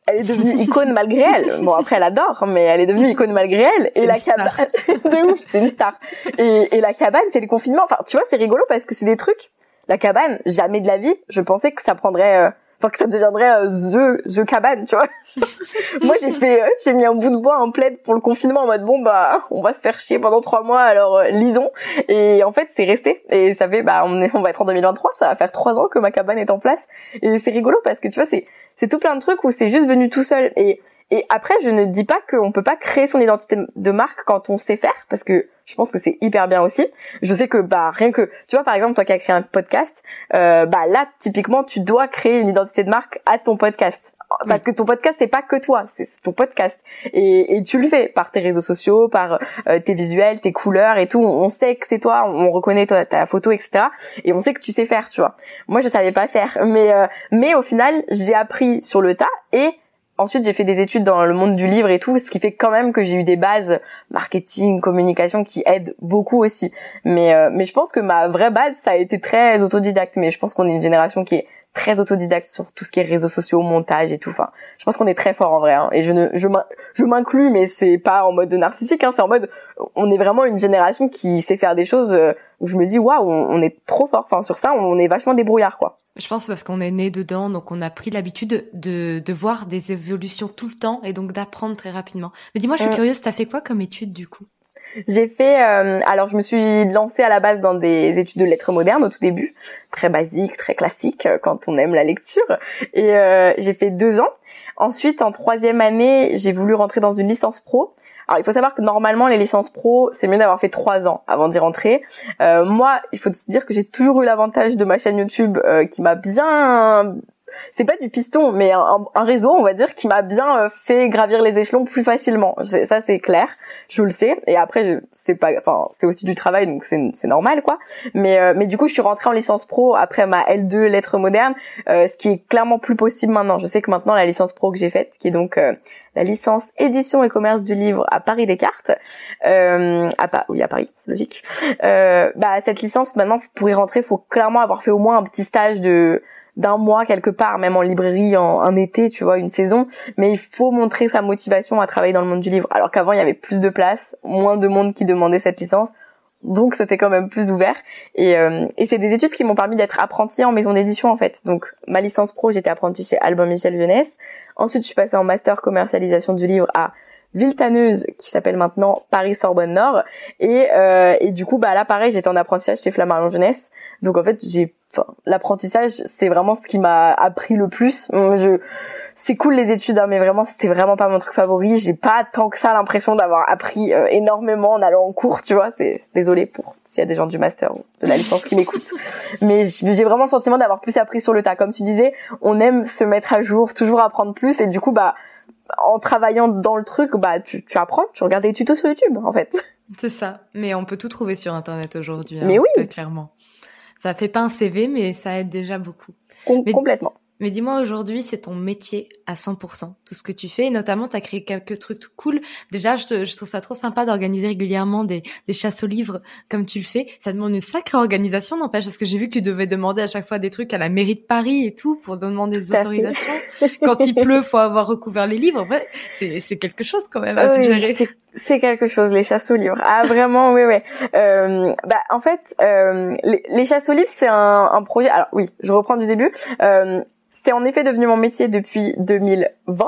elle est devenue icône malgré elle. Bon après elle adore, mais elle est devenue icône malgré elle. Et la cabane, [laughs] de ouf, c'est une star. Et, et la cabane, c'est le confinement. Enfin, tu vois, c'est rigolo parce que c'est des trucs. La cabane, jamais de la vie, je pensais que ça prendrait euh, enfin que ça deviendrait euh, the the cabane, tu vois. [laughs] Moi j'ai fait, euh, j'ai mis un bout de bois, en plaid pour le confinement en mode bon bah on va se faire chier pendant trois mois, alors lisons. Et en fait c'est resté et ça fait bah on est, on va être en 2023, ça va faire trois ans que ma cabane est en place et c'est rigolo parce que tu vois c'est c'est tout plein de trucs où c'est juste venu tout seul et et après, je ne dis pas qu'on peut pas créer son identité de marque quand on sait faire, parce que je pense que c'est hyper bien aussi. Je sais que bah rien que, tu vois par exemple toi qui as créé un podcast, euh, bah là typiquement tu dois créer une identité de marque à ton podcast, parce que ton podcast c'est pas que toi, c'est ton podcast et, et, tu le fais par tes réseaux sociaux, par euh, tes visuels, tes couleurs et tout. On, sait que c'est toi, on, reconnaît toi, ta photo, etc. Et on sait que tu sais faire, tu vois. Moi je savais pas faire, mais euh, mais au final j'ai appris sur le tas et ensuite j'ai fait des études dans le monde du livre et tout, ce qui fait quand même que j'ai eu des bases marketing, communication qui aident beaucoup aussi. Mais euh, mais je pense que ma vraie base ça a été très autodidacte. Mais je pense qu'on est une génération qui est très autodidacte sur tout ce qui est réseaux sociaux, montage et tout. Enfin, je pense qu'on est très fort en vrai. Hein. Et je ne, je, je m'inclus, mais c'est pas en mode de narcissique. Hein, c'est en mode, on est vraiment une génération qui sait faire des choses euh, où je me dis, waouh, on, est trop fort. Enfin, sur ça, on est vachement débrouillard, quoi. Je pense parce qu'on est né dedans, donc on a pris l'habitude de, de voir des évolutions tout le temps et donc d'apprendre très rapidement. Mais dis-moi, je suis curieuse, curieuse, t'as fait quoi comme étude du coup? J'ai fait, euh, alors je me suis lancée à la base dans des études de lettres modernes au tout début, très basique, très classique euh, quand on aime la lecture, et euh, j'ai fait deux ans. Ensuite, en troisième année, j'ai voulu rentrer dans une licence pro. Alors il faut savoir que normalement les licences pro, c'est mieux d'avoir fait trois ans avant d'y rentrer. moi, il faut se dire que j'ai toujours eu l'avantage de ma chaîne YouTube qui m'a bien c'est pas du piston, mais un, réseau, on va dire, qui m'a bien euh, fait gravir les échelons plus facilement. Ça, c'est clair, je le sais. Et après, c'est pas, enfin, c'est aussi du travail, donc c'est normal, quoi. Mais, euh, mais du coup, je suis rentrée en licence pro après ma L2 lettres modernes, euh, ce qui est clairement plus possible maintenant. Je sais que maintenant, la licence pro que j'ai faite, qui est donc la licence édition et commerce du livre à Paris Descartes, euh, à pas, oui à Paris, c'est logique. Euh, bah cette licence maintenant pour y rentrer, faut clairement avoir fait au moins un petit stage de d'un mois quelque part, même en librairie en un été, tu vois, une saison. Mais il faut montrer sa motivation à travailler dans le monde du livre. Alors qu'avant, il y avait plus de place, moins de monde qui demandait cette licence. Donc c'était quand même plus ouvert. Et, euh, et c'est des études qui m'ont permis d'être apprenti en maison d'édition en fait. Donc ma licence pro, j'étais apprenti chez Albin Michel Jeunesse. Ensuite, je suis passée en master commercialisation du livre à Villetaneuse qui s'appelle maintenant Paris Sorbonne Nord. Et euh, et du coup bah là pareil j'étais en apprentissage chez Flammarion Jeunesse. Donc en fait j'ai enfin l'apprentissage c'est vraiment ce qui m'a appris le plus. Je c'est cool les études hein, mais vraiment c'était vraiment pas mon truc favori. J'ai pas tant que ça l'impression d'avoir appris euh, énormément en allant en cours tu vois. C'est désolé pour s'il y a des gens du master ou de la licence qui m'écoutent. Mais j'ai vraiment le sentiment d'avoir plus appris sur le tas. Comme tu disais on aime se mettre à jour toujours apprendre plus. Et du coup bah en travaillant dans le truc, bah tu, tu apprends, tu regardes des tutos sur YouTube en fait. C'est ça. Mais on peut tout trouver sur internet aujourd'hui. Hein, mais oui, clairement. Ça fait pas un CV, mais ça aide déjà beaucoup. complètement. Mais dis-moi aujourd'hui, c'est ton métier à 100%, tout ce que tu fais. Et notamment, tu as créé quelques trucs cool. Déjà, je, je trouve ça trop sympa d'organiser régulièrement des, des chasses aux livres comme tu le fais. Ça demande une sacrée organisation, n'empêche, parce que j'ai vu que tu devais demander à chaque fois des trucs à la mairie de Paris et tout pour demander des autorisations. Quand il pleut, faut avoir recouvert les livres. En vrai, c'est quelque chose quand même à gérer. C'est quelque chose, les chasses aux livres. Ah vraiment, oui, oui. Euh, bah en fait, euh, les, les, chasses aux livres, c'est un, projet. Alors oui, je reprends du début. Euh, c'est en effet devenu mon métier depuis 2020.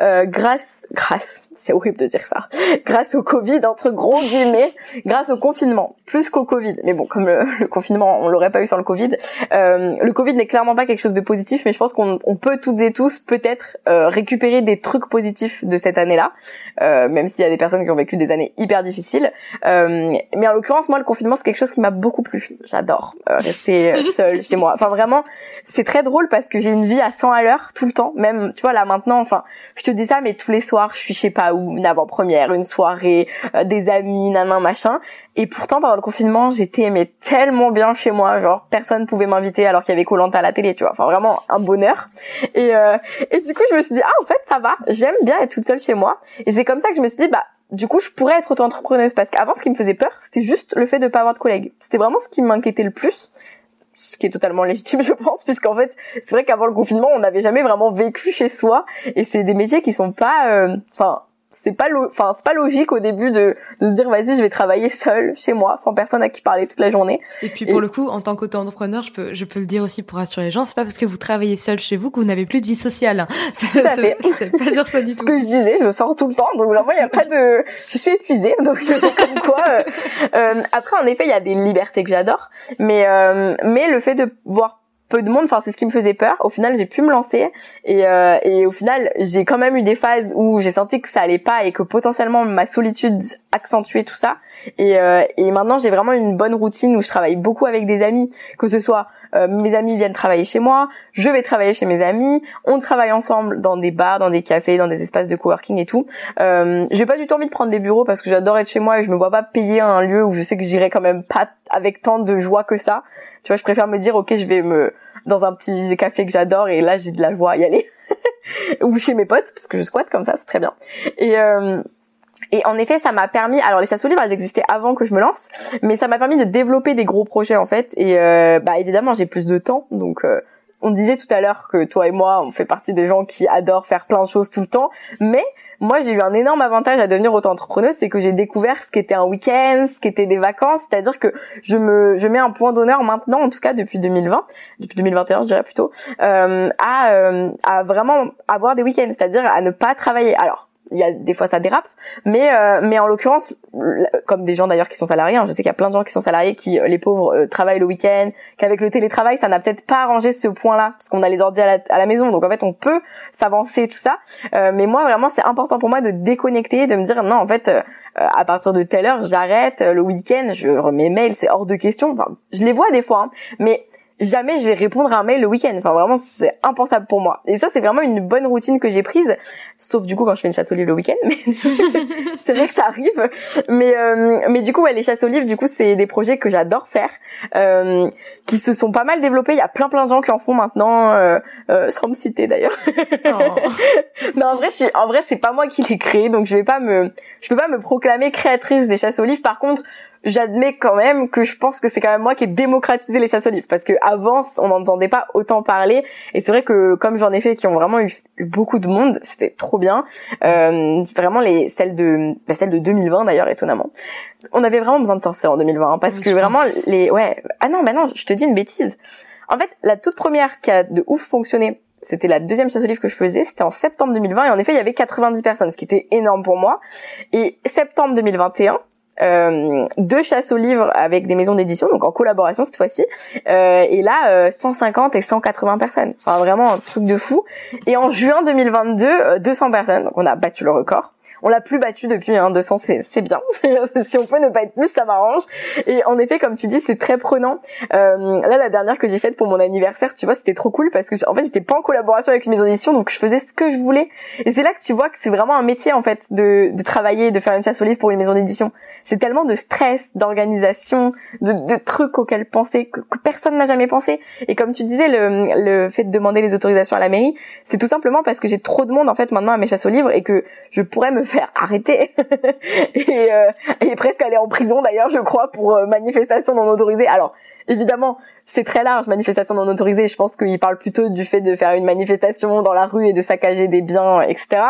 Euh, grâce, grâce, c'est horrible de dire ça, grâce au Covid entre gros guillemets, grâce au confinement, plus qu'au Covid. Mais bon, comme [laughs] le, confinement, on l'aurait pas eu sans le Covid. Euh, le Covid n'est clairement pas quelque chose de positif, mais je pense qu'on peut toutes et tous peut-être euh, récupérer des trucs positifs de cette année-là, euh, même s'il y a des personnes qui ont vécu des années hyper difficiles. Euh, mais en l'occurrence, moi, le confinement, c'est quelque chose qui m'a beaucoup plu. J'adore rester [laughs] seule chez moi. Enfin, vraiment, c'est très drôle parce que j'ai une vie à 100 à l'heure tout le temps. Même, tu vois, là maintenant, enfin, je te dis ça, mais tous les soirs, je suis je sais pas où, une avant-première, une soirée, euh, des amis, nanan, machin. Et pourtant, pendant le confinement, j'étais mais tellement bien chez moi, genre personne pouvait m'inviter alors qu'il y avait Colanta à la télé, tu vois. Enfin, vraiment un bonheur. Et euh, et du coup, je me suis dit ah en fait ça va, j'aime bien être toute seule chez moi. Et c'est comme ça que je me suis dit bah du coup, je pourrais être auto-entrepreneuse parce qu'avant, ce qui me faisait peur, c'était juste le fait de pas avoir de collègues. C'était vraiment ce qui m'inquiétait le plus ce qui est totalement légitime [laughs] je pense puisqu'en fait c'est vrai qu'avant le confinement on n'avait jamais vraiment vécu chez soi et c'est des métiers qui sont pas euh, enfin c'est pas enfin c'est pas logique au début de, de se dire vas-y je vais travailler seul chez moi sans personne à qui parler toute la journée. Et puis pour le coup en tant qu'auto-entrepreneur je peux je peux le dire aussi pour rassurer les gens c'est pas parce que vous travaillez seul chez vous que vous n'avez plus de vie sociale hein. [laughs] tout à fait. c'est pas dire ça du [laughs] tout. ce que je disais je sors tout le temps donc vraiment il y a pas de je suis épuisée [laughs] donc comme quoi euh, euh, après en effet il y a des libertés que j'adore mais euh, mais le fait de voir peu de monde. Enfin, c'est ce qui me faisait peur. Au final, j'ai pu me lancer et, euh, et au final, j'ai quand même eu des phases où j'ai senti que ça allait pas et que potentiellement ma solitude accentuait tout ça. Et, euh, et maintenant, j'ai vraiment une bonne routine où je travaille beaucoup avec des amis, que ce soit euh, mes amis viennent travailler chez moi, je vais travailler chez mes amis, on travaille ensemble dans des bars, dans des cafés, dans des espaces de coworking et tout. Euh, j'ai pas du tout envie de prendre des bureaux parce que j'adore être chez moi et je me vois pas payer un lieu où je sais que j'irai quand même pas avec tant de joie que ça. Tu vois, je préfère me dire ok, je vais me dans un petit café que j'adore et là j'ai de la joie à y aller. [laughs] ou chez mes potes parce que je squatte comme ça, c'est très bien. Et euh, et en effet, ça m'a permis. Alors les chasses aux livres, elles existaient avant que je me lance, mais ça m'a permis de développer des gros projets en fait. Et euh, bah évidemment, j'ai plus de temps, donc euh, on disait tout à l'heure que toi et moi, on fait partie des gens qui adorent faire plein de choses tout le temps. Mais moi, j'ai eu un énorme avantage à devenir auto-entrepreneuse, c'est que j'ai découvert ce qu'était un week-end, ce qu'était des vacances. C'est-à-dire que je me, je mets un point d'honneur maintenant, en tout cas depuis 2020, depuis 2021, je dirais plutôt, euh, à, euh, à vraiment avoir des week-ends, c'est-à-dire à ne pas travailler. Alors, il y a des fois ça dérape. Mais euh, mais en l'occurrence comme des gens d'ailleurs qui sont salariés hein, je sais qu'il y a plein de gens qui sont salariés qui euh, les pauvres euh, travaillent le week-end qu'avec le télétravail ça n'a peut-être pas arrangé ce point là parce qu'on a les ordi à la, maison. Donc en fait on peut s'avancer tout ça. Mais moi vraiment c'est important pour moi de déconnecter de me dire non en fait à partir de telle heure j'arrête le week-end je remets mail c'est hors de question. Enfin, je les vois des fois hein, mais jamais je vais répondre à un mail le week-end. Enfin vraiment c'est impensable pour moi. Et ça c'est vraiment une bonne routine que j'ai prise, sauf du coup quand je fais une chasse aux livres le week-end. Mais [laughs] c'est vrai que ça arrive. Mais euh, mais du coup ouais, les chasses aux livres du coup c'est des projets que j'adore faire, euh, qui se sont pas mal développés. Il y a plein plein de gens qui en font maintenant, euh, euh sans me citer d'ailleurs. Oh. [laughs] non en vrai je suis, en vrai c'est pas moi qui l'ai créé donc je vais pas me je peux pas me proclamer créatrice des chasses aux livres. Par contre j'admets quand même que je pense que c'est quand même moi qui ai démocratisé les chasses aux livres parce que avant on n'entendait pas autant parler. Et c'est vrai que comme j'en ai fait qui ont vraiment eu, beaucoup de monde c'était trop bien. Euh, vraiment les celles de bah, celles de 2020 d'ailleurs étonnamment. On avait vraiment besoin de sortir en 2020 hein, parce que vraiment les ouais. Ah non mais non je te dis une bêtise. En fait la toute première qui a de ouf fonctionné c'était la deuxième chasse aux livres que je faisais, c'était en septembre 2020 et en effet il y avait 90 personnes, ce qui était énorme pour moi. Et septembre 2021, euh, deux chasses aux livres avec des maisons d'édition, donc en collaboration cette fois-ci. Euh, et là, 150 euh, et 180 personnes. Enfin, vraiment un truc de fou. Et en juin 2022, 200 euh, personnes. Donc on a battu le record. On l'a plus battu depuis, hein, 200, c'est bien. [laughs] si on peut ne pas être plus, ça m'arrange. Et en effet, comme tu dis, c'est très prenant. Euh, là, la dernière que j'ai faite pour mon anniversaire, tu vois, c'était trop cool parce que en fait, j'étais pas en collaboration avec une maison d'édition, donc je faisais ce que je voulais. Et c'est là que tu vois que c'est vraiment un métier en fait de, de travailler, de faire une chasse aux livres pour une maison d'édition. C'est tellement de stress, d'organisation, de, de, trucs auxquels penser que, que personne n'a jamais pensé. Et comme tu disais, le, le fait de demander les autorisations à la mairie, c'est tout simplement parce que j'ai trop de monde en fait maintenant à mes chasses aux livres et que je pourrais me faire arrêter. [laughs] Et, euh, et presque aller en prison d'ailleurs je crois pour euh, manifestation non autorisée. Alors évidemment c'est très large manifestation non autorisée. Je pense qu'il parle plutôt du fait de faire une manifestation dans la rue et de saccager des biens etc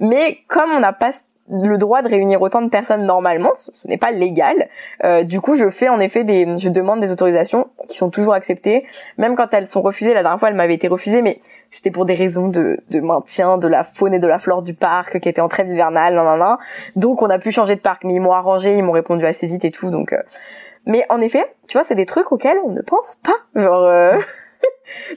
mais comme on n'a pas le droit de réunir autant de personnes normalement, ce, n'est pas légal. Euh, du coup, je fais en effet des, je demande des autorisations qui sont toujours acceptées, même quand elles sont refusées. La dernière fois, elles m'avaient été refusées, mais c'était pour des raisons de, de, maintien de la faune et de la flore du parc qui était en trêve hivernale, nan, nan, nan. Donc, on a pu changer de parc, mais ils m'ont arrangé, ils m'ont répondu assez vite et tout. Donc, euh. mais en effet, tu vois, c'est des trucs auxquels on ne pense pas. Genre. Euh,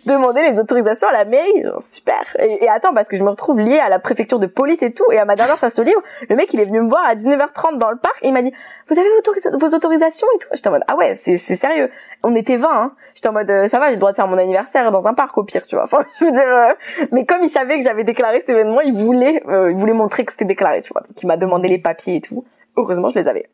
demander les autorisations à la mairie, super. Et, attends, parce que je me retrouve liée à la préfecture de police et tout, et à ma dernière chasse au livre, le mec il est venu me voir à 19h30 dans le parc, et il m'a dit, vous avez vos, autorisations et tout? J'étais en mode, ah ouais, c'est sérieux. On était 20, hein. J'étais en mode, euh, ça va, j'ai le droit de faire mon anniversaire dans un parc au pire, tu vois. Enfin, je veux dire, euh, mais comme il savait que j'avais déclaré cet événement, il voulait, euh, il voulait montrer que c'était déclaré, tu vois. Donc il m'a demandé les papiers et tout. Heureusement, je les avais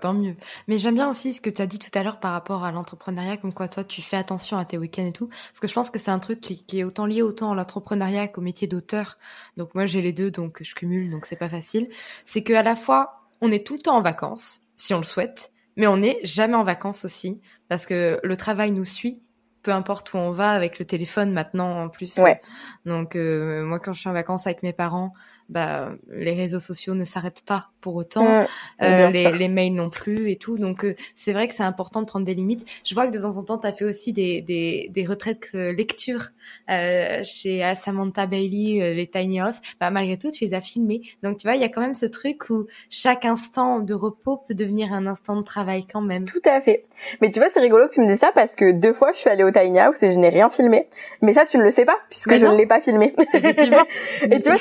tant mieux. Mais j'aime bien aussi ce que tu as dit tout à l'heure par rapport à l'entrepreneuriat, comme quoi toi tu fais attention à tes week-ends et tout. Parce que je pense que c'est un truc qui, est autant lié autant à l'entrepreneuriat qu'au métier d'auteur. Donc moi j'ai les deux, donc je cumule, donc c'est pas facile. C'est que à la fois on est tout le temps en vacances, si on le souhaite, mais on n'est jamais en vacances aussi, parce que le travail nous suit peu importe où on va avec le téléphone maintenant en plus. Ouais. Donc euh, moi quand je suis en vacances avec mes parents, bah, les réseaux sociaux ne s'arrêtent pas pour autant, mmh, euh, les, les, mails non plus et tout. Donc euh, c'est vrai que c'est important de prendre des limites. Je vois que de temps en temps, tu as fait aussi des, des, des retraites euh, lecture euh, chez Samantha Bailey, les Tiny House. Bah, malgré tout, tu les as filmés. Donc tu vois, il y a quand même ce truc où chaque instant de repos peut devenir un instant de travail quand même. Tout à fait. Mais tu vois, c'est rigolo que tu me dises ça parce que deux fois, je suis allée au Tiny House et je n'ai rien filmé. Mais ça, tu ne le sais pas puisque je ne l'ai pas filmé. Effectivement. [laughs] et tu vois,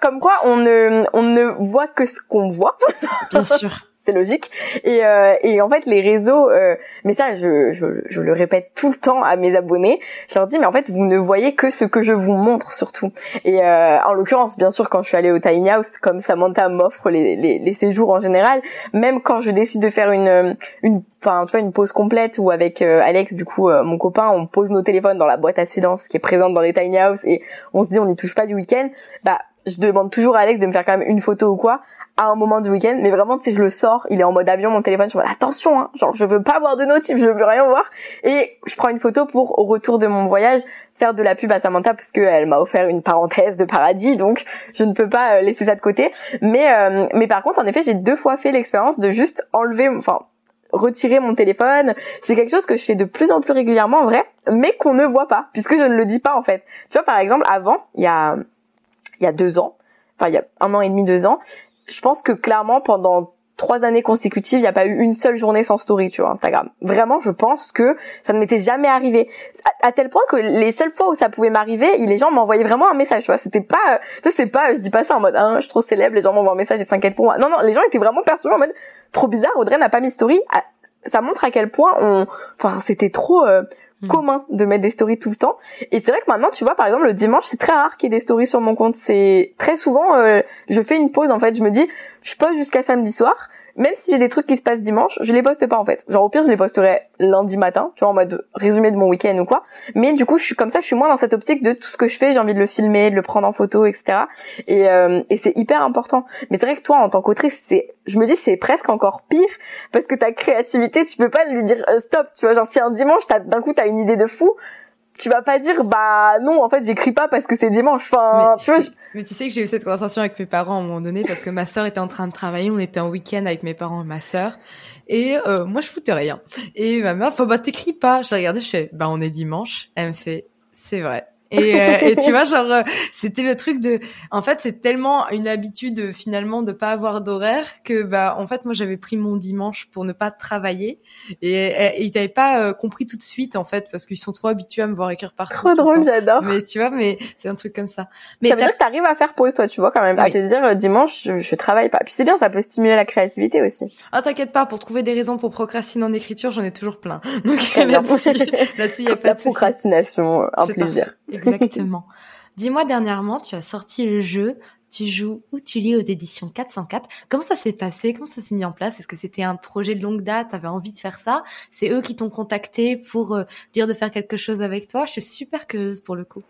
comme quoi on ne on ne voit que ce qu'on voit. [laughs] Bien sûr. c'est logique. Et, euh, et en fait, les réseaux, euh, mais ça, je, je, je, le répète tout le temps à mes abonnés. Je leur dis, mais en fait, vous ne voyez que ce que je vous montre surtout. Et euh, en l'occurrence, bien sûr, quand je suis allée au Tiny House, comme Samantha m'offre les, les, les, séjours en général, même quand je décide de faire une, une, enfin, tu vois, une pause complète ou avec euh, Alex, du coup, euh, mon copain, on pose nos téléphones dans la boîte à silence qui est présente dans les Tiny House et on se dit, on n'y touche pas du week-end. Bah, je demande toujours à Alex de me faire quand même une photo ou quoi à un moment du week-end, mais vraiment, si je le sors, il est en mode avion, mon téléphone, je me dis, attention, hein, genre, je veux pas avoir de notif, je veux rien voir, et je prends une photo pour, au retour de mon voyage, faire de la pub à Samantha, parce qu'elle m'a offert une parenthèse de paradis, donc je ne peux pas euh, laisser ça de côté, mais, euh, mais par contre, en effet, j'ai deux fois fait l'expérience de juste enlever, enfin, retirer mon téléphone. C'est quelque chose que je fais de plus en plus régulièrement en vrai, mais qu'on ne voit pas, puisque je ne le dis pas en fait. Tu vois, par exemple, avant, il y a, il y a deux ans, enfin il y a un an et demi, deux ans, je pense que clairement pendant trois années consécutives, il n'y a pas eu une seule journée sans story, tu vois, Instagram. Vraiment, je pense que ça ne m'était jamais arrivé. À, tel point que les seules fois où ça pouvait m'arriver, les gens m'envoyaient vraiment un message, tu vois. C'était pas, tu sais, c'est pas, je dis pas ça en mode, hein, je suis trop célèbre, les gens m'envoient un message et s'inquiètent pour moi. Non, non, les gens étaient vraiment perçus en mode, trop bizarre, Audrey n'a pas mis story. Ça montre à quel point on, enfin, c'était trop, euh, Hmm. commun de mettre des stories tout le temps. Et c'est vrai que maintenant, tu vois, par exemple, le dimanche, c'est très rare qu'il y ait des stories sur mon compte. C'est très souvent, euh, je fais une pause, en fait, je me dis, je pose jusqu'à samedi soir même si j'ai des trucs qui se passent dimanche, je les poste pas en fait. Genre au pire, je les posterai lundi matin, tu vois, en mode résumé de mon week-end ou quoi. Mais du coup, je suis comme ça, je suis moins dans cette optique de tout ce que je fais, j'ai envie de le filmer, de le prendre en photo, etc. Et, euh, et c'est hyper important. Mais c'est vrai que toi, en tant qu'autrice, c'est, je me dis, c'est presque encore pire parce que ta créativité, tu peux pas lui dire euh, stop, tu vois. Genre si un dimanche, d'un coup, t'as une idée de fou, tu vas pas dire bah non en fait j'écris pas parce que c'est dimanche. Enfin mais, tu vois mais tu sais que j'ai eu cette conversation avec mes parents à un moment donné parce que ma sœur était en train de travailler. On était en week-end avec mes parents et ma sœur. Et euh, moi je foutais rien. Et ma mère enfin bah t'écris pas. J'ai regardé je fais bah on est dimanche. Elle me fait c'est vrai et, euh, et, tu vois, genre, euh, c'était le truc de, en fait, c'est tellement une habitude euh, finalement de pas avoir d'horaire que, bah, en fait, moi, j'avais pris mon dimanche pour ne pas travailler et, et, ils t'avaient pas compris tout de suite, en fait, parce qu'ils sont trop habitués à me voir écrire partout. Trop drôle, j'adore. Mais tu vois, mais c'est un truc comme ça. Mais ça veut dire que t'arrives à faire pause, toi, tu vois, quand même, à te dire dimanche, je, je, travaille pas. Puis c'est bien, ça peut stimuler la créativité aussi. Ah, t'inquiète pas, pour trouver des raisons pour procrastiner en écriture, j'en ai toujours plein. [laughs] Donc là-dessus, là-dessus, y a [laughs] pas de procrastination, un plaisir. Exactement. [laughs] Dis-moi dernièrement, tu as sorti le jeu tu joues ou tu lis aux éditions 404. Comment ça s'est passé? Comment ça s'est mis en place? Est-ce que c'était un projet de longue date? Tu avais envie de faire ça? C'est eux qui t'ont contacté pour euh, dire de faire quelque chose avec toi? Je suis super curieuse pour le coup.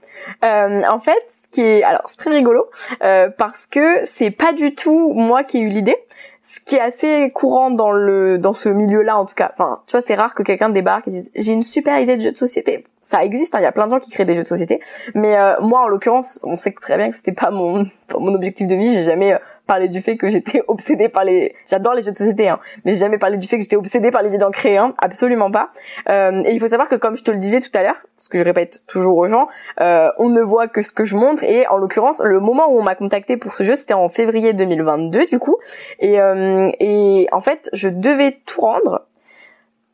Euh, en fait, ce qui est alors c'est très rigolo euh, parce que c'est pas du tout moi qui ai eu l'idée ce qui est assez courant dans le dans ce milieu-là en tout cas. Enfin, tu vois, c'est rare que quelqu'un débarque et dise j'ai une super idée de jeu de société. Ça existe, hein, il y a plein de gens qui créent des jeux de société, mais euh, moi en l'occurrence, on sait très bien que c'était pas mon [laughs] mon objectif de vie. J'ai jamais euh, parlé du fait que j'étais [laughs] obsédée par les. J'adore les jeux de société, hein, mais j'ai jamais parlé du fait que j'étais obsédée par l'idée d'en créer un. Absolument pas. Euh, et il faut savoir que comme je te le disais tout à l'heure, ce que je répète toujours aux gens, euh, on ne voit que ce que je montre. Et en l'occurrence, le moment où on m'a contacté pour ce jeu, c'était en février 2022 du coup. Et, euh, et en fait, je devais tout rendre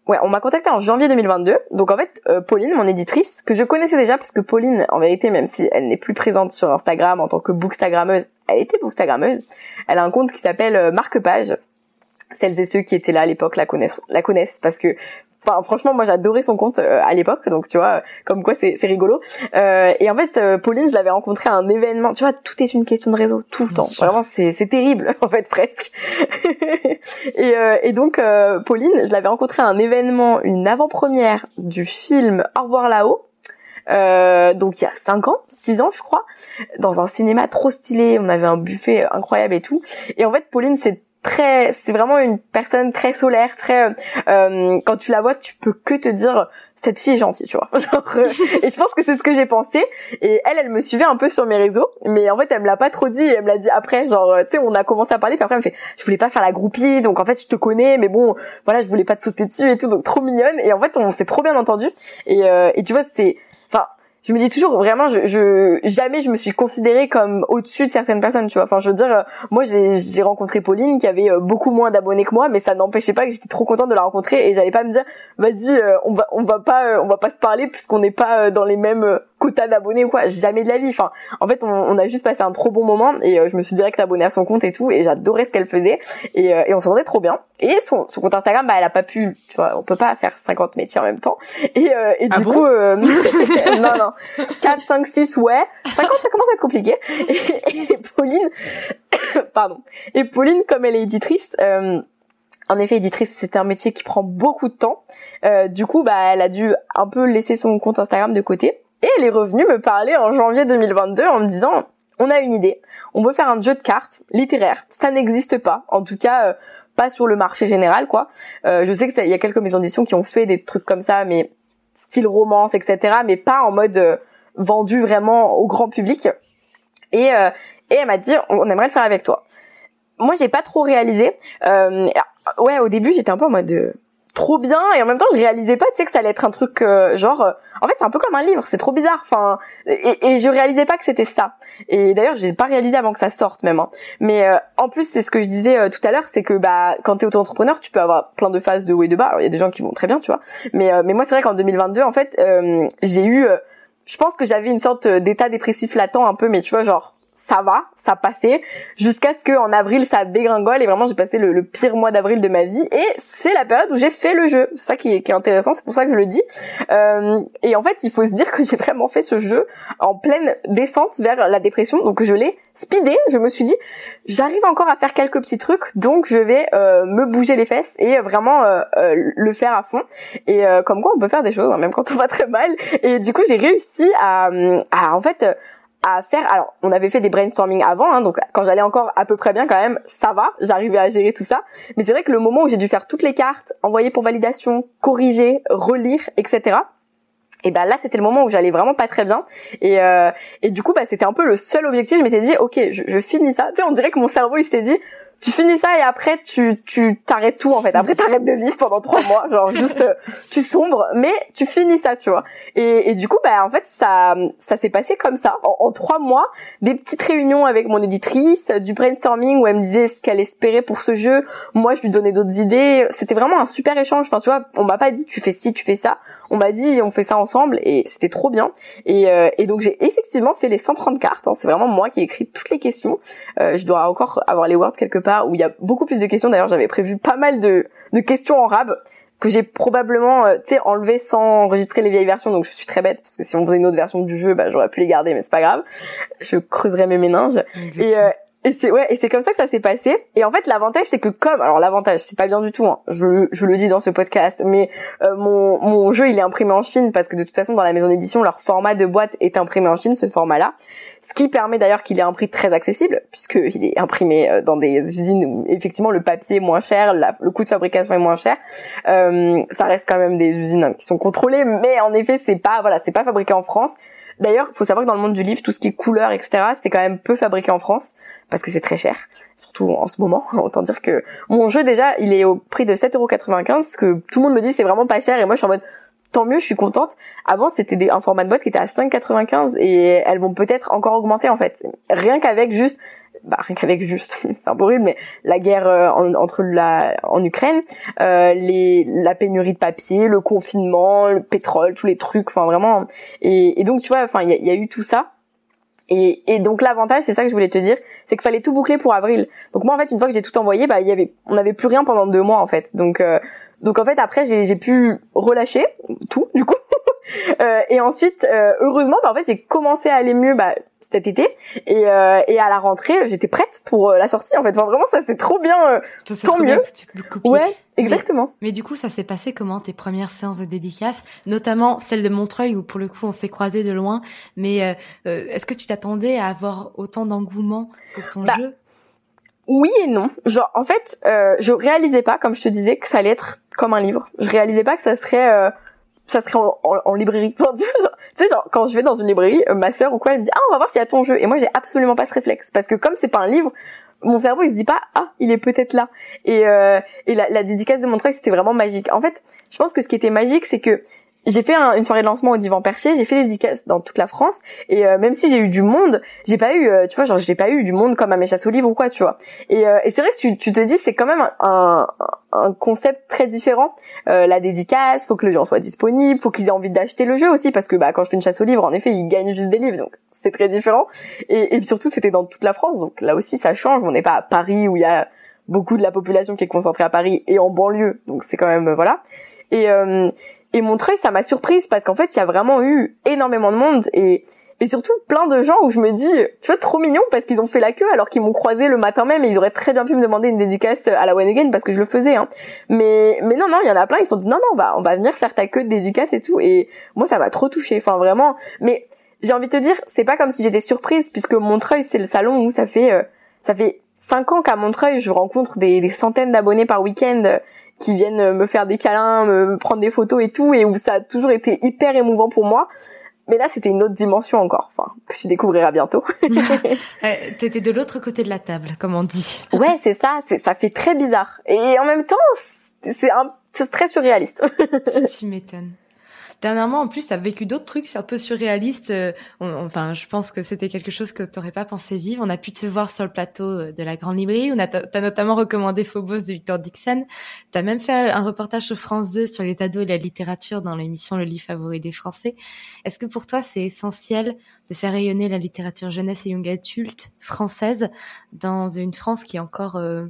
Ouais, on m'a contacté en janvier 2022. Donc en fait, euh, Pauline, mon éditrice, que je connaissais déjà parce que Pauline, en vérité, même si elle n'est plus présente sur Instagram en tant que bookstagrammeuse, elle était bookstagrammeuse. Elle a un compte qui s'appelle euh, Marque Page. Celles et ceux qui étaient là à l'époque la connaissent, la connaissent parce que Enfin, franchement, moi j'adorais son compte euh, à l'époque, donc tu vois, comme quoi c'est rigolo. Euh, et en fait, euh, Pauline, je l'avais rencontrée à un événement. Tu vois, tout est une question de réseau, tout le temps. Vraiment, c'est terrible, [laughs] en fait, presque. [laughs] et, euh, et, donc, Pauline, je l'avais rencontrée à un événement, une avant-première du film Au revoir là-haut. donc il y a 5 ans, 6 ans je crois, dans un cinéma trop stylé, on avait un buffet incroyable et tout. Et en fait Pauline c'est très, c'est vraiment une personne très solaire, très. Euh, quand tu la vois, tu peux que te dire cette fille est gentille, tu vois. [laughs] Euh, et je pense que c'est ce que j'ai pensé. Et elle, elle me suivait un peu sur mes réseaux, mais en fait, elle me l'a pas trop dit. elle me l'a dit après, genre, euh, tu sais, on a commencé à parler, puis après, elle me fait, je voulais pas faire la groupie, donc en fait, je te connais, mais bon, voilà, je voulais pas te sauter dessus et tout, donc trop mignonne. Et en fait, on s'est trop bien entendu. Et, et tu vois, c'est, je me dis toujours vraiment je, jamais je me suis considérée comme au-dessus de certaines personnes tu vois. Enfin je veux dire euh, moi j'ai j'ai rencontré Pauline qui avait euh, beaucoup moins d'abonnés que moi mais ça n'empêchait pas que j'étais trop contente de la rencontrer et j'allais pas me dire vas-y euh, on va on va pas on va pas se parler puisqu'on n'est pas dans les mêmes quota d'abonnés ou quoi, jamais de la vie. Enfin, en fait, on, on, a juste passé un trop bon moment et euh, je me suis direct abonnée à son compte et tout et j'adorais ce qu'elle faisait et, euh, et on s'entendait trop bien. Et son, son compte Instagram, bah, elle a pas pu, tu vois, on peut pas faire 50 métiers en même temps. Et, euh, et Ah du bon? coup, euh, [laughs] non, non, 4, 5, 6, ouais. 50, ça commence à être compliqué. Et, et Pauline, [coughs] pardon. Et Pauline, comme elle est éditrice, euh, en effet, éditrice, c'est un métier qui prend beaucoup de temps. Euh, du coup, bah, elle a dû un peu laisser son compte Instagram de côté. Et elle est revenue me parler en janvier 2022 en me disant, on a une idée. On veut faire un jeu de cartes littéraire. Ça n'existe pas. En tout cas, euh, pas sur le marché général, quoi. Euh, je sais que il y a quelques maisons d'édition qui ont fait des trucs comme ça, mais style romance, etc. Mais pas en mode euh, vendu vraiment au grand public. Et, euh, et elle m'a dit, on aimerait le faire avec toi. Moi, j'ai pas trop réalisé. Ouais, au début, j'étais un peu en mode trop bien, et en même temps, je réalisais pas, tu sais, que ça allait être un truc euh, genre. euh, en fait, c'est un peu comme un livre, c'est trop bizarre. Enfin, et, et je réalisais pas que c'était ça. Et d'ailleurs, j'ai pas réalisé avant que ça sorte même. hein. Mais euh, en plus, c'est ce que je disais euh, tout à l'heure, c'est que bah, quand t'es auto-entrepreneur, tu peux avoir plein de phases de haut et de bas. Alors, il y a des gens qui vont très bien, tu vois. Mais euh, mais moi, c'est vrai qu'en 2022, en fait, euh, j'ai eu, je pense que j'avais une sorte d'état dépressif latent un peu, mais tu vois, genre ça va, ça passait, jusqu'à ce que en avril ça dégringole et vraiment j'ai passé le, pire mois d'avril de ma vie et c'est la période où j'ai fait le jeu. C'est ça qui est, qui est intéressant, c'est pour ça que je le dis. Euh, et en fait, il faut se dire que j'ai vraiment fait ce jeu en pleine descente vers la dépression, donc je l'ai speedé. Je me suis dit, j'arrive encore à faire quelques petits trucs, donc je vais euh, me bouger les fesses et vraiment euh, euh, le faire à fond. Et euh, comme quoi, on peut faire des choses, hein, même quand on va très mal. Et du coup, j'ai réussi à, à en fait à faire. Alors on avait fait des brainstorming avant hein, donc quand j'allais encore à peu près bien quand même ça va j'arrivais à gérer tout ça. Mais c'est vrai que le moment où j'ai dû faire toutes les cartes envoyer pour validation corriger relire etc et ben là c'était le moment où j'allais vraiment pas très bien. Et euh, et du coup bah c'était un peu le seul objectif. Je m'étais dit ok je, je finis ça. Tu sais on dirait que mon cerveau il s'était dit tu finis ça et après tu tu t'arrêtes tout en fait. Après t'arrêtes de vivre pendant trois mois [laughs] genre juste euh, tu sombres mais tu finis ça tu vois. Et, et du coup bah en fait ça ça s'est passé comme ça. En, trois mois des petites réunions avec mon éditrice du brainstorming où elle me disait ce qu'elle espérait pour ce jeu. Moi je lui donnais d'autres idées. C'était vraiment un super échange. Enfin tu vois on m'a pas dit tu fais ci tu fais ça. On m'a dit on fait ça ensemble et c'était trop bien. Et, euh, et donc j'ai effectivement fait les 130 cartes hein. c'est vraiment moi qui ai écrit toutes les questions. Euh, je dois encore avoir les words quelque part où il y a beaucoup plus de questions. D'ailleurs j'avais prévu pas mal de, de questions en rab que j'ai probablement euh, tu sais enlevé sans enregistrer les vieilles versions. Donc je suis très bête parce que si on faisait une autre version du jeu bah j'aurais pu les garder mais c'est pas grave. Je creuserais mes méninges. Et euh, et c'est ouais et c'est comme ça que ça s'est passé. Et en fait l'avantage c'est que comme alors l'avantage c'est pas bien du tout hein, je je le dis dans ce podcast mais euh, mon mon jeu il est imprimé en Chine parce que de toute façon dans la maison d'édition leur format de boîte est imprimé en Chine ce format là ce qui permet d'ailleurs qu'il ait un prix très accessible puisque il est imprimé euh, dans des usines où effectivement le papier est moins cher le coût de fabrication est moins cher euh, ça reste quand même des usines hein, qui sont contrôlées mais en effet c'est pas voilà c'est pas fabriqué en France D'ailleurs, faut savoir que dans le monde du livre, tout ce qui est couleur, etc., c'est quand même peu fabriqué en France parce que c'est très cher, surtout en ce moment. [laughs] Autant dire que mon jeu déjà, il est au prix de 7,95€, ce que tout le monde me dit c'est vraiment pas cher et moi je suis en mode tant mieux, je suis contente. Avant, c'était un format de boîte qui était à 5,95 et elles vont peut-être encore augmenter en fait. Rien qu'avec juste bah, rien qu'avec juste, [laughs] c'est un peu horrible, mais la guerre euh, en- entre la en Ukraine, euh, les la pénurie de papier, le confinement, le pétrole, tous les trucs, enfin vraiment. Et, et donc tu vois, enfin il y y a eu tout ça. Et, et donc l'avantage, c'est ça que je voulais te dire, c'est qu'il fallait tout boucler pour avril. Donc moi en fait, une fois que j'ai tout envoyé, bah il y avait, on n'avait plus rien pendant deux mois en fait. Donc euh, donc en fait après j'ai pu relâcher tout du coup. [laughs] Euh, et ensuite, euh, heureusement, bah, en fait j'ai commencé à aller mieux bah, cet été et, euh, et à la rentrée, j'étais prête pour euh, la sortie en fait. Enfin vraiment ça c'est trop bien. euh, Ça, tant trop mieux. bien que tu peux. Ouais, exactement. Mais du coup, ça s'est passé comment tes premières séances de dédicace, notamment celle de Montreuil où pour le coup on s'est croisés de loin. Mais euh, euh, est-ce que tu t'attendais à avoir autant d'engouement pour ton Bah, jeu? Oui et non. Genre, en fait, euh, je réalisais pas, comme je te disais, que ça allait être comme un livre. Je réalisais pas que ça serait, euh, ça serait en, en- en librairie. [laughs] Tu sais, genre, quand je vais dans une librairie, euh, ma sœur ou quoi, elle me dit, ah, on va voir s'il y a ton jeu. Et moi, j'ai absolument pas ce réflexe. Parce que comme c'est pas un livre, mon cerveau, il se dit pas, ah, il est peut-être là. Et, euh, et la, la dédicace de Montreuil, c'était vraiment magique. En fait, je pense que ce qui était magique, c'est que j'ai fait une soirée de lancement au divan perché, j'ai fait des dédicaces dans toute la France et euh, même si j'ai eu du monde, j'ai pas eu, euh, tu vois, genre j'ai pas eu du monde comme à mes chasses aux livres ou quoi, tu vois. Et, euh, et c'est vrai que tu, tu te dis c'est quand même un, un, concept très différent. la dédicace, faut que le gens soit disponible, faut qu'ils aient envie d'acheter le jeu aussi parce que bah quand je fais une chasse aux livres, en effet, ils gagnent juste des livres, donc c'est très différent. Et, et surtout c'était dans toute la France, donc là aussi ça change. On n'est pas à Paris où il y a beaucoup de la population qui est concentrée à Paris et en banlieue, donc c'est quand même voilà. Et et Montreuil, ça m'a surprise parce qu'en fait, il y a vraiment eu énormément de monde et et surtout plein de gens où je me dis, tu vois, trop mignon parce qu'ils ont fait la queue alors qu'ils m'ont croisé le matin même et ils auraient très bien pu me demander une dédicace à la One Again parce que je le faisais. Hein. Mais mais non non, il y en a plein, ils se sont dit non non, on va on va venir faire ta queue de dédicace et tout. Et moi, ça m'a trop touché. Enfin vraiment. Mais j'ai envie de te dire, c'est pas comme si j'étais surprise puisque Montreuil, c'est le salon où ça fait euh, ça fait cinq ans qu'à Montreuil, je rencontre des centaines d'abonnés par week-end qui viennent me faire des câlins, me prendre des photos et tout, et où ça a toujours été hyper émouvant pour moi. Mais là, c'était une autre dimension encore, enfin, que tu découvriras bientôt. [laughs] [laughs] T'étais de l'autre côté de la table, comme on dit. ouais, c'est ça, ça fait très bizarre. Et en même temps, c'est très surréaliste. [laughs] tu m'étonnes. Dernièrement, en plus, tu as vécu d'autres trucs un peu surréalistes. Euh, enfin, je pense que c'était quelque chose que tu n'aurais pas pensé vivre. On a pu te voir sur le plateau euh, de la Grande Librairie. On a, as notamment recommandé Phobos de Victor Dixon. Tu as même fait un reportage sur France 2 sur les ados et la littérature dans l'émission Le livre favori des Français. Est-ce que pour toi, c'est essentiel de faire rayonner la littérature jeunesse et young adulte française dans une France qui est encore euh,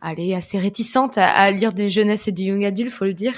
allez, assez réticente à, lire des jeunesse et du young adulte, faut le dire?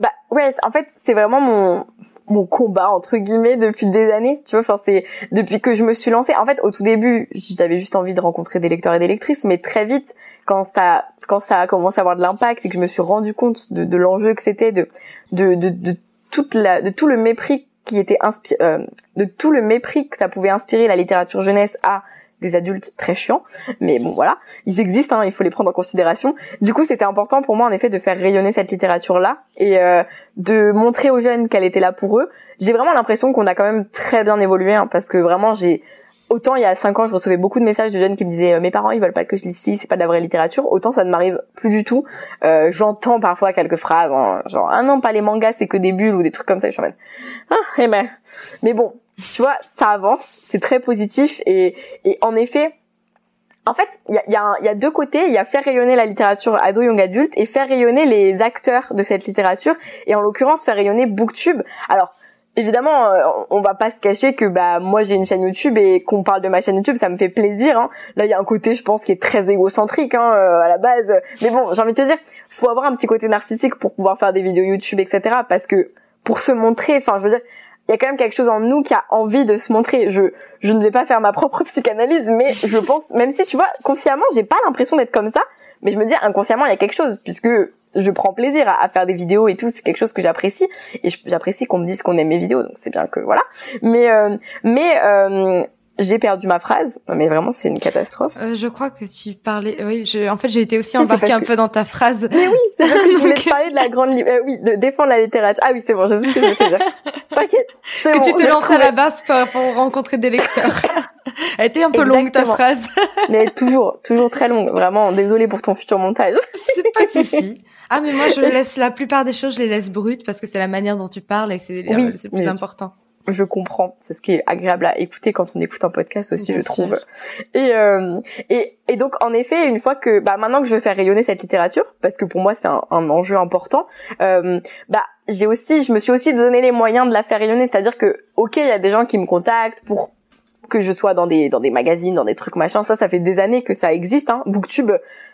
Bah ouais, en fait, c'est vraiment mon mon combat entre guillemets depuis des années, tu vois. Enfin, c'est depuis que je me suis lancée. En fait, au tout début, j'avais juste envie de rencontrer des lecteurs et des lectrices, mais très vite, quand ça quand ça a commencé à avoir de l'impact et que je me suis rendu compte de, de l'enjeu que c'était, de, de de toute la de tout le mépris qui était inspiré, euh, de tout le mépris que ça pouvait inspirer la littérature jeunesse à des adultes très chiants, mais bon voilà, ils existent, hein, il faut les prendre en considération. Du coup, c'était important pour moi en effet de faire rayonner cette littérature-là et euh, de montrer aux jeunes qu'elle était là pour eux. J'ai vraiment l'impression qu'on a quand même très bien évolué, hein, parce que vraiment j'ai autant il y a cinq ans je recevais beaucoup de messages de jeunes qui me disaient euh, mes parents ils veulent pas que je lise ici c'est pas de la vraie littérature autant ça ne m'arrive plus du tout euh, j'entends parfois quelques phrases hein, genre ah non pas les mangas c'est que des bulles ou des trucs comme ça je suis en ah eh ben mais bon tu vois, ça avance, c'est très positif et, et en effet, en fait, il y a, y, a y a, deux côtés. Il y a faire rayonner la littérature ado young adulte et faire rayonner les acteurs de cette littérature et en l'occurrence faire rayonner Booktube. Alors évidemment, euh, on va pas se cacher que bah moi j'ai une chaîne YouTube et qu'on parle de ma chaîne YouTube, ça me fait plaisir. Hein. Là, il y a un côté, je pense, qui est très égocentrique hein, euh, à la base. Mais bon, j'ai envie de te dire, faut avoir un petit côté narcissique pour pouvoir faire des vidéos YouTube, etc. Parce que pour se montrer, enfin, je veux dire, il y a quand même quelque chose en nous qui a envie de se montrer. Je, je ne vais pas faire ma propre psychanalyse, mais je pense, même si tu vois, consciemment, j'ai pas l'impression d'être comme ça, mais je me dis inconsciemment, il y a quelque chose, puisque je prends plaisir à, faire des vidéos et tout, c'est quelque chose que j'apprécie et j'apprécie qu'on me dise qu'on aime mes vidéos, donc c'est bien que voilà. Mais euh, mais euh, j'ai perdu ma phrase, mais vraiment c'est une catastrophe. Euh, je crois que tu parlais, oui, je... en fait j'ai été aussi embarquée un peu dans ta phrase. Mais oui, c'est parce que je voulais [laughs] te parler de la grande, euh, oui, de défendre la littérature. Ah oui, c'est bon, je sais ce que je veux te dire. [laughs] T'inquiète. Que bon, tu te lances à la base pour, pour rencontrer des lecteurs. [laughs] Elle était un peu longue ta phrase. mais toujours, toujours très longue. Vraiment, désolée pour ton futur montage. c'est pas de souci. Ah mais moi je laisse la plupart des choses, je les laisse brutes parce que c'est la manière dont tu parles et c'est oui, le plus important je comprends. C'est ce qui est agréable à écouter quand on écoute un podcast aussi, je trouve. Et, euh, et, et donc en effet, une fois que bah maintenant que je veux faire rayonner cette littérature, parce que pour moi c'est un, un, enjeu important, euh, bah j'ai aussi, je me suis aussi donné les moyens de la faire rayonner. C'est-à-dire que ok, il y a des gens qui me contactent pour que je sois dans des dans des magazines, dans des trucs machin, ça ça fait des années que ça existe hein. Booktube,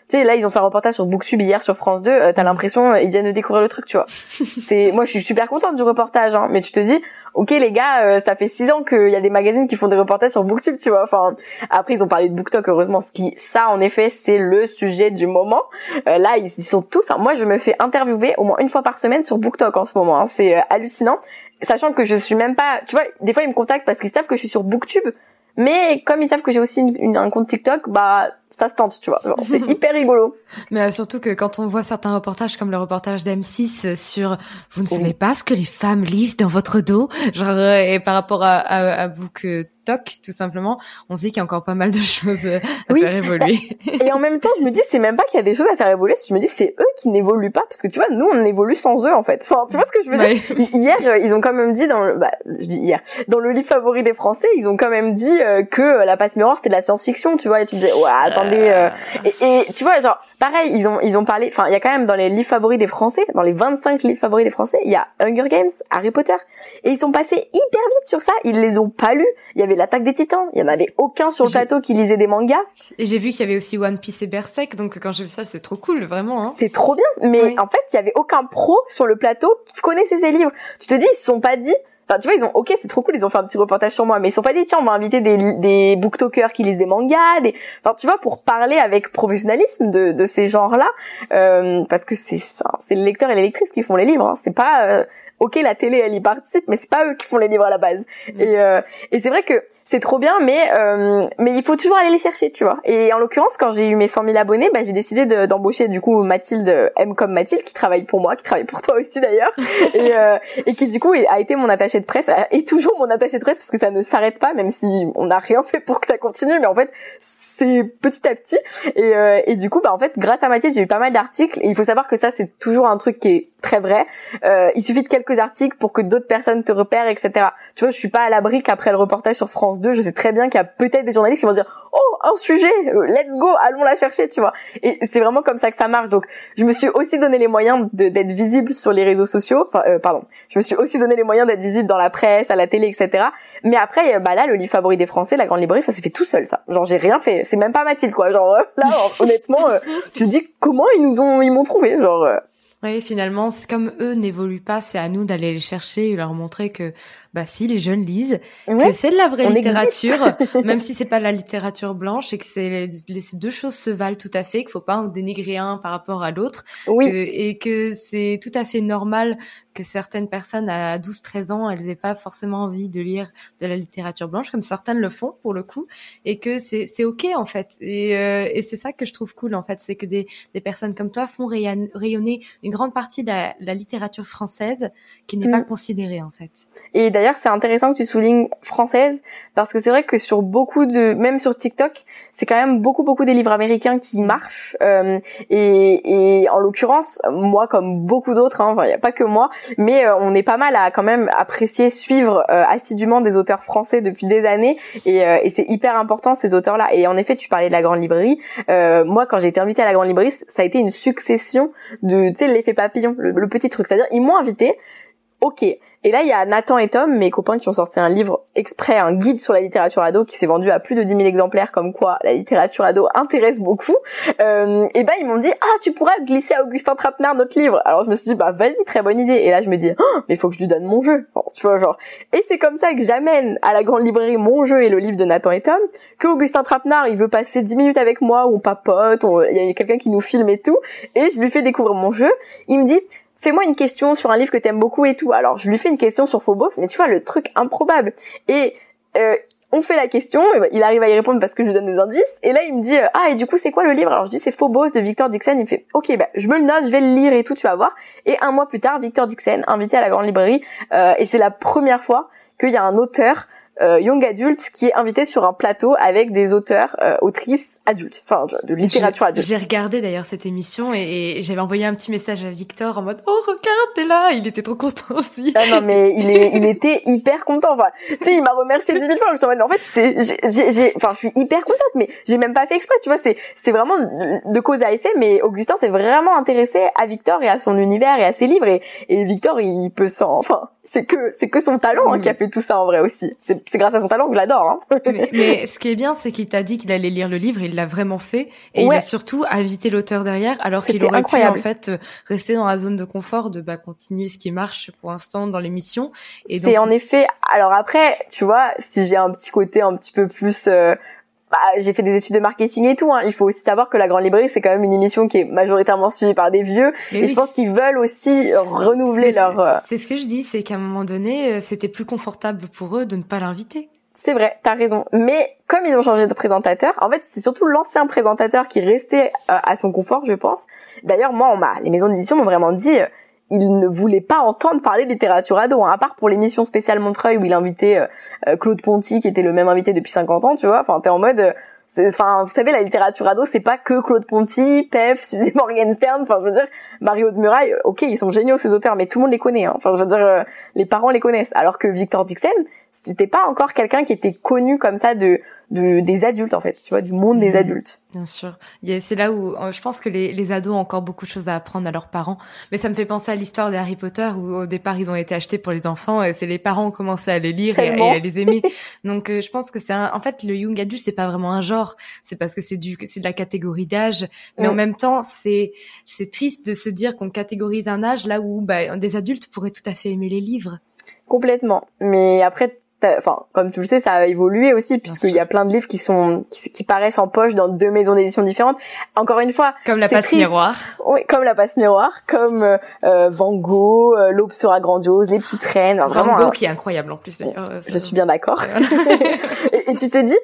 tu sais là ils ont fait un reportage sur Booktube hier sur France 2, euh, t'as l'impression euh, ils viennent de découvrir le truc, tu vois. [laughs] C'est moi je suis super contente du reportage hein, mais tu te dis OK les gars, euh, ça fait six ans qu'il y a des magazines qui font des reportages sur Booktube, tu vois. Enfin après ils ont parlé de BookTok heureusement ce qui ça en effet c'est le sujet du moment. là ils, sont tous hein. moi je me fais interviewer au moins une fois par semaine sur BookTok en ce moment, hein. c'est hallucinant sachant que je suis même pas, tu vois, des fois ils me contactent parce qu'ils savent que je suis sur BookTube, mais comme ils savent que j'ai aussi une, un compte TikTok, bah ça se tente, tu vois. C'est [laughs] hyper rigolo. Mais euh, surtout que quand on voit certains reportages comme le reportage d'M6 sur vous ne savez pas ce que les femmes lisent dans votre dos, genre euh, et par rapport à, à, à que tout simplement, on se dit qu'il y a encore pas mal de choses à faire évoluer. Et en même temps, je me dis, c'est même pas qu'il y a des choses à faire évoluer, je me dis, c'est eux qui n'évoluent pas, parce que tu vois, nous, on évolue sans eux, en fait. Enfin, tu vois ce que je veux dire? Hier, euh, ils ont quand même dit dans le, bah, je dis hier, dans le livre favori des Français, ils ont quand même dit euh, que la passe miroir c'était de la science-fiction, tu vois, et tu disais, ouais, attendez, euh, et, et, tu vois, genre, pareil, ils ont, ils ont parlé, enfin, il y a quand même dans les livres favoris des Français, dans les 25 livres favoris des Français, il y a Hunger Games, Harry Potter, et ils sont passés hyper vite sur ça, ils les ont pas lus. Il y avait l'attaque des Titans, il y en avait aucun sur le plateau qui lisait des mangas. Et j'ai vu qu'il y avait aussi One Piece et Berserk, donc quand j'ai vu ça, c'est trop cool, vraiment. Hein. C'est trop bien, mais en fait, il y avait aucun pro sur le plateau qui connaissait ces livres. Tu te dis, ils se sont pas dit, Enfin, tu vois, ils ont, ok, c'est trop cool, ils ont fait un petit reportage sur moi, mais ils sont pas dit, tiens, on va inviter des, des booktokers qui lisent des mangas, des, enfin, tu vois, pour parler avec professionnalisme de, de ces genres-là, euh, parce que c'est, c'est le lecteur et les lectrices qui font les livres, hein. c'est pas, euh, ok, la télé, elle y participe, mais c'est pas eux qui font les livres à la base. Mm. Et, euh, et c'est vrai que c'est trop bien, mais euh, mais il faut toujours aller les chercher, tu vois. Et en l'occurrence, quand j'ai eu mes 100 000 abonnés, bah, j'ai décidé d'embaucher du coup Mathilde M comme Mathilde, qui travaille pour moi, qui travaille pour toi aussi d'ailleurs, [laughs] et, euh, et qui du coup a été mon attaché de presse, et toujours mon attaché de presse parce que ça ne s'arrête pas, même si on n'a rien fait pour que ça continue, mais en fait c'est petit à petit. Et, euh, et du coup bah en fait grâce à Mathilde j'ai eu pas mal d'articles. Et il faut savoir que ça c'est toujours un truc qui est très vrai. Euh, il suffit de quelques articles pour que d'autres personnes te repèrent etc tu vois je suis pas à l'abri qu'après le reportage sur France 2 je sais très bien qu'il y a peut-être des journalistes qui vont dire oh un sujet euh, let's go allons la chercher tu vois. Et c'est vraiment comme ça que ça marche. Donc je me suis aussi donné les moyens d'être visible sur les réseaux sociaux. Enfin euh, pardon. Je me suis aussi donné les moyens d'être visible dans la presse à la télé etc mais après bah là le livre favori des Français la grande librairie ça s'est fait tout seul ça. Genre j'ai rien fait. C'est même pas Mathilde quoi. Genre euh, là honnêtement euh, je te dis comment ils nous ont ils m'ont trouvé genre euh. Oui finalement comme eux n'évoluent pas c'est à nous d'aller les chercher et leur montrer que bah si les jeunes lisent, que c'est de la vraie littérature, [laughs] même si c'est pas la littérature blanche et que c'est les, deux choses se valent tout à fait, qu'il faut pas en dénigrer un par rapport à l'autre, oui. et que c'est tout à fait normal que certaines personnes à 12-13 ans, elles aient pas forcément envie de lire de la littérature blanche, comme certaines le font pour le coup, et que c'est c'est ok en fait. Et, euh, et c'est ça que je trouve cool en fait, c'est que des, des personnes comme toi font rayonner une grande partie de la, la littérature française qui n'est pas mm. considérée en fait. Et d'ailleurs c'est intéressant que tu soulignes française parce que c'est vrai que sur beaucoup de, même sur TikTok, c'est quand même beaucoup beaucoup des livres américains qui marchent. Euh, et, et, en l'occurrence, moi comme beaucoup d'autres, hein, il n'y a pas que moi, mais euh, on est pas mal à quand même apprécier, suivre euh, assidûment des auteurs français depuis des années. Et, euh, et c'est hyper important ces auteurs-là. Et en effet, tu parlais de la grande librairie. moi, quand j'ai été invitée à la grande librairie, ça a été une succession de, tu sais, l'effet papillon, le, le petit truc. C'est-à-dire, ils m'ont invité. Ok, et là, il y a Nathan et Tom, mes copains, qui ont sorti un livre exprès, un guide sur la littérature ado, qui s'est vendu à plus de 10 000 exemplaires, comme quoi la littérature ado intéresse beaucoup. Euh, et ben, ils m'ont dit, ah, tu pourrais glisser à Augustin Trapenard notre livre. Alors, je me suis dit, bah, vas-y, très bonne idée. Et là, je me dis, oh, mais il faut que je lui donne mon jeu. tu vois, genre. Et c'est comme ça que j'amène à la grande librairie mon jeu et le livre de Nathan et Tom, que Augustin Trapenard, il veut passer 10 minutes avec moi, on papote, il y a quelqu'un qui nous filme et tout. Et je lui fais découvrir mon jeu. Il me dit, fais-moi une question sur un livre que t'aimes beaucoup et tout. Alors je lui fais une question sur Phobos, mais tu vois le truc improbable. Et euh, on fait la question, il arrive à y répondre parce que je lui donne des indices. Et là il me dit euh, ah et du coup c'est quoi le livre? Alors je dis c'est Phobos de Victor Dixon. Il fait ok bah je me le note, je vais le lire et tout, tu vas voir. Et un mois plus tard Victor Dixon invité à la grande librairie euh, et c'est la première fois qu'il y a un auteur euh, young adulte qui est invité sur un plateau avec des auteurs, euh, autrices adultes, enfin de littérature adulte. J'ai regardé d'ailleurs cette émission et, j'avais envoyé un petit message à Victor en mode oh regarde t'es là, il était trop content [laughs] aussi. Ah non mais il est, il était hyper content. Enfin, tu sais, il m'a remercié dix mille fois. Je suis en mode, en fait, c'est, enfin, je suis hyper contente, mais j'ai même pas fait exprès. Tu vois, c'est, c'est vraiment de cause à effet. Mais Augustin s'est vraiment intéressé à Victor et à son univers et à ses livres. Et, et Victor, il peut s'en, enfin, c'est que c'est que son talent hein, qui a fait tout ça en vrai aussi. C'est grâce à son talent que je l'adore. Hein. mais, ce qui est bien, c'est qu'il t'a dit qu'il allait lire le livre, il l'a vraiment fait, et il a surtout invité l'auteur derrière, alors qu'il aurait pu en fait rester dans la zone de confort, de bah continuer ce qui marche pour l'instant dans l'émission. C'est en effet. Alors après, tu vois, si j'ai un petit côté un petit peu plus euh, bah, j'ai fait des études de marketing et tout. Hein. Il faut aussi savoir que La Grande Librairie, c'est quand même une émission qui est majoritairement suivie par des vieux. et je pense qu'ils veulent aussi renouveler leur... C'est ce que je dis, c'est qu'à un moment donné, euh, c'était plus confortable pour eux de ne pas l'inviter. C'est vrai, t'as raison. Mais comme ils ont changé de présentateur, en fait, c'est surtout l'ancien présentateur qui restait euh, à son confort, je pense. D'ailleurs, moi, on m'a, les maisons d'édition m'ont vraiment dit, euh, ils ne voulaient pas entendre parler de littérature ado, hein, à part pour l'émission spéciale Montreuil où il invitait euh, Claude Ponty, qui était le même invité depuis 50 ans, tu vois. Enfin, t'es en mode, enfin, vous savez, la littérature ado, c'est pas que Claude Ponty, Pef, [laughs] Suzy Morgenstern. Enfin, je veux dire, Mario de Muraille, ok, ils sont géniaux ces auteurs, mais tout le monde les connaît. Hein. Enfin, je veux dire, les parents les connaissent. Alors que Victor Dixon, c'était pas encore quelqu'un qui était connu comme ça de, de des adultes en fait, tu vois, du monde des mmh. adultes. Bien sûr. C'est là où euh, je pense que les, les ados ont encore beaucoup de choses à apprendre à leurs parents. Mais ça me fait penser à l'histoire des Harry Potter où au départ ils ont été achetés pour les enfants et c'est les parents qui ont commencé à les lire et, à les aimer. [laughs] Donc euh, je pense que c'est en fait le young adulte c'est pas vraiment un genre, c'est parce que c'est du c'est de la catégorie d'âge, mais en même temps c'est c'est triste de se dire qu'on catégorise un âge là où bah, des adultes pourraient tout à fait aimer les livres. Complètement. Mais après enfin comme tu le sais ça a évolué aussi puisqu'il y a plein de livres qui sont qui, paraissent en poche dans deux maisons d'édition différentes. Encore une fois comme la passe miroir. Oui comme la passe miroir comme euh, euh Van Gogh euh, l'aube sera grandiose les petites reines Van Gogh hein. qui est incroyable en plus euh, je suis bien d'accord. [laughs] [laughs] et, et, tu te dis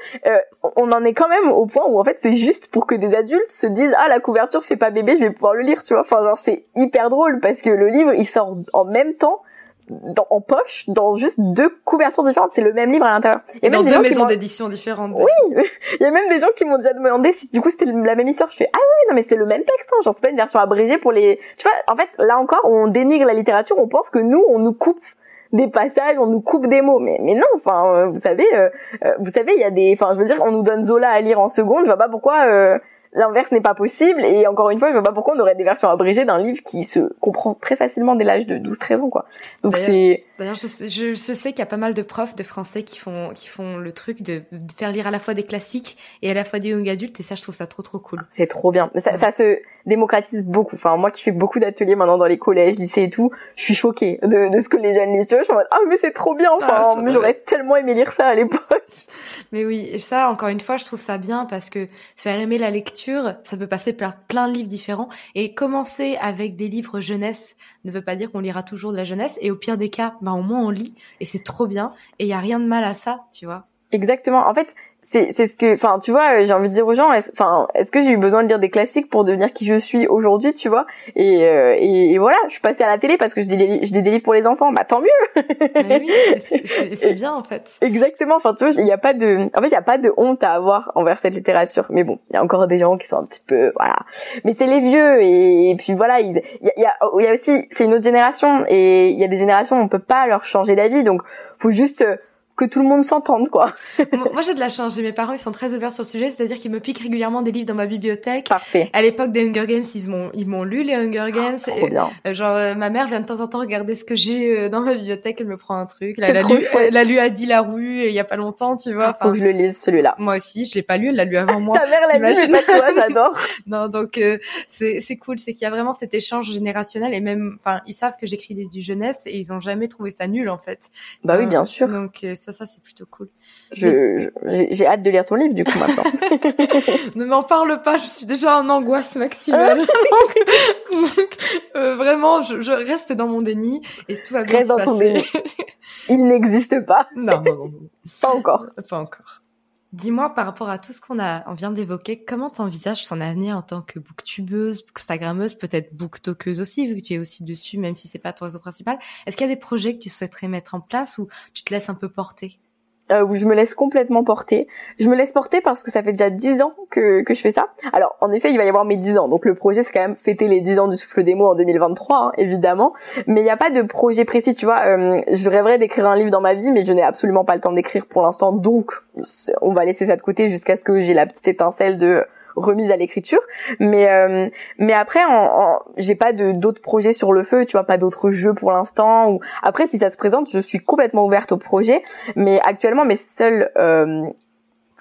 on en est quand même au point où en fait c'est juste pour que des adultes se disent ah la couverture fait pas bébé je vais pouvoir le lire tu vois. Enfin genre c'est hyper drôle parce que le livre il sort en même temps dans, en poche dans juste deux couvertures différentes. C'est le même livre à l'intérieur. Et, dans deux maisons d'édition différentes. Oui, [laughs] il y a même des gens qui m'ont déjà demandé si du coup c'était la même histoire. Je fais ah oui non mais c'est le même texte. Hein. Genre c'est pas une version abrégée pour les. Tu vois en fait là encore on dénigre la littérature. On pense que nous on nous coupe des passages, on nous coupe des mots, mais mais non, enfin, euh, vous savez, euh, euh, vous savez, il y a des, enfin, je veux dire, on nous donne Zola à lire en seconde, je vois pas pourquoi l'inverse n'est pas possible. Et encore une fois, je vois pas pourquoi on aurait des versions abrégées d'un livre qui se comprend très facilement dès l'âge de 12-13 ans, quoi. Donc c'est. D'ailleurs, je, sais, je, sais qu'il y a pas mal de profs de français qui font qui font le truc de, faire lire à la fois des classiques et à la fois des young adultes. Et ça, je trouve ça trop trop cool. C'est trop bien. Ça, ça se démocratise beaucoup. Enfin, moi qui fais beaucoup d'ateliers maintenant dans les collèges, lycées et tout, je suis choquée de, de ce que les jeunes lisent. Je suis en mode ah mais c'est trop bien. Enfin, ah, j'aurais tellement aimé lire ça à l'époque. Mais oui, ça encore une fois, je trouve ça bien parce que faire aimer la lecture, ça peut passer par plein de livres différents. Et commencer avec des livres jeunesse ne veut pas dire qu'on lira toujours de la jeunesse. Et au pire des cas, bah, au moins on lit. Et c'est trop bien. Et il y a rien de mal à ça, tu vois. Exactement. En fait, c'est c'est ce que enfin tu vois euh, j'ai envie de dire aux gens enfin est-ce que j'ai eu besoin de lire des classiques pour devenir qui je suis aujourd'hui tu vois? Et, euh, et, et voilà je suis passée à la télé parce que je dis je dis des livres pour les enfants. Bah tant mieux [laughs] mais oui c'est bien en fait. Exactement enfin tu vois il y a pas de en fait il y a pas de honte à avoir envers cette littérature. Mais bon il y a encore des gens qui sont un petit peu voilà. Mais c'est les vieux et, puis voilà il y a il y a, il y a aussi c'est une autre génération et il y a des générations où on peut pas leur changer d'avis. Donc faut juste que tout le monde s'entende quoi. [laughs] Moi j'ai de la chance, j'ai mes parents ils sont très ouverts sur le sujet, c'est-à-dire qu'ils me piquent régulièrement des livres dans ma bibliothèque. Parfait. À l'époque des Hunger Games, ils m'ont ils m'ont lu les Hunger Games. Ah, trop bien. Euh, genre euh, ma mère vient de temps en temps regarder ce que j'ai euh, dans ma bibliothèque, elle me prend un truc. elle a lu elle a lu Adi la rue il y a pas longtemps, tu vois. Faut que je le lise celui-là. Moi aussi, je l'ai pas lu, elle l'a lu avant moi. Ta mère l'a lu, mais pas toi, [laughs] j'adore. non, donc c'est c'est cool, c'est qu'il y a vraiment cet échange générationnel et même enfin ils savent que j'écris du jeunesse et ils ont jamais trouvé ça nul en fait. Bah oui, bien sûr. Donc ça ça c'est plutôt cool. Je, j'ai hâte de lire ton livre du coup maintenant. [laughs] ne m'en parle pas, je suis déjà en angoisse maximale. donc, euh, vraiment, je, je, reste dans mon déni et tout va bien Reste se dans passer. Ton déni. Il n'existe pas. Non, non, non, non. Pas encore. Pas encore. Dis-moi par rapport à tout ce qu'on vient d'évoquer, comment t'envisages ton avenir en tant que booktubeuse, instagrammeuse, peut-être booktokeuse aussi, vu que tu es aussi dessus, même si c'est pas ton réseau principal. Est-ce qu'il y a des projets que tu souhaiterais mettre en place ou tu te laisses un peu porter? Euh, où je me laisse complètement porter. Je me laisse porter parce que ça fait déjà dix ans que, que je fais ça. Alors, en effet, il va y avoir mes dix ans. Donc, le projet, c'est quand même fêter les dix ans du souffle des mots en 2023, hein, évidemment. Mais il n'y a pas de projet précis, tu vois. Euh, je rêverais d'écrire un livre dans ma vie, mais je n'ai absolument pas le temps d'écrire pour l'instant. Donc, on va laisser ça de côté jusqu'à ce que j'ai la petite étincelle de remise à l'écriture. Mais euh, mais après j'ai pas de d'autres projets sur le feu tu vois pas d'autres jeux pour l'instant ou après si ça se présente je suis complètement ouverte au projet. Mais actuellement mes seuls euh,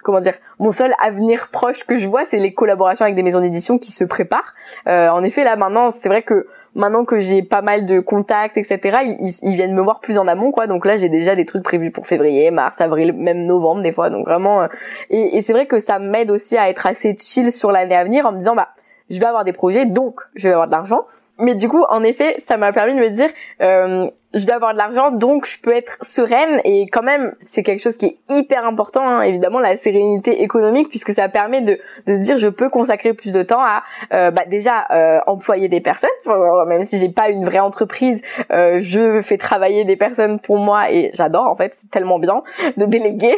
comment dire mon seul avenir proche que je vois c'est les collaborations avec des maisons d'édition qui se préparent. Euh, en effet là maintenant c'est vrai que maintenant que j'ai pas mal de contacts, etc., ils, viennent me voir plus en amont, quoi. Donc là, j'ai déjà des trucs prévus pour février, mars, avril, même novembre des fois. Donc vraiment, euh, et, et c'est vrai que ça m'aide aussi à être assez chill sur l'année à venir en me disant, bah, je vais avoir des projets, donc je vais avoir de l'argent. Mais du coup, en effet, ça m'a permis de me dire, euh, je dois avoir de l'argent, donc je peux être sereine. Et quand même, c'est quelque chose qui est hyper important, hein, évidemment, la sérénité économique, puisque ça permet de, de se dire, je peux consacrer plus de temps à, euh, bah, déjà, euh, employer des personnes. même si j'ai pas une vraie entreprise, je fais travailler des personnes pour moi et j'adore, en fait, c'est tellement bien de déléguer.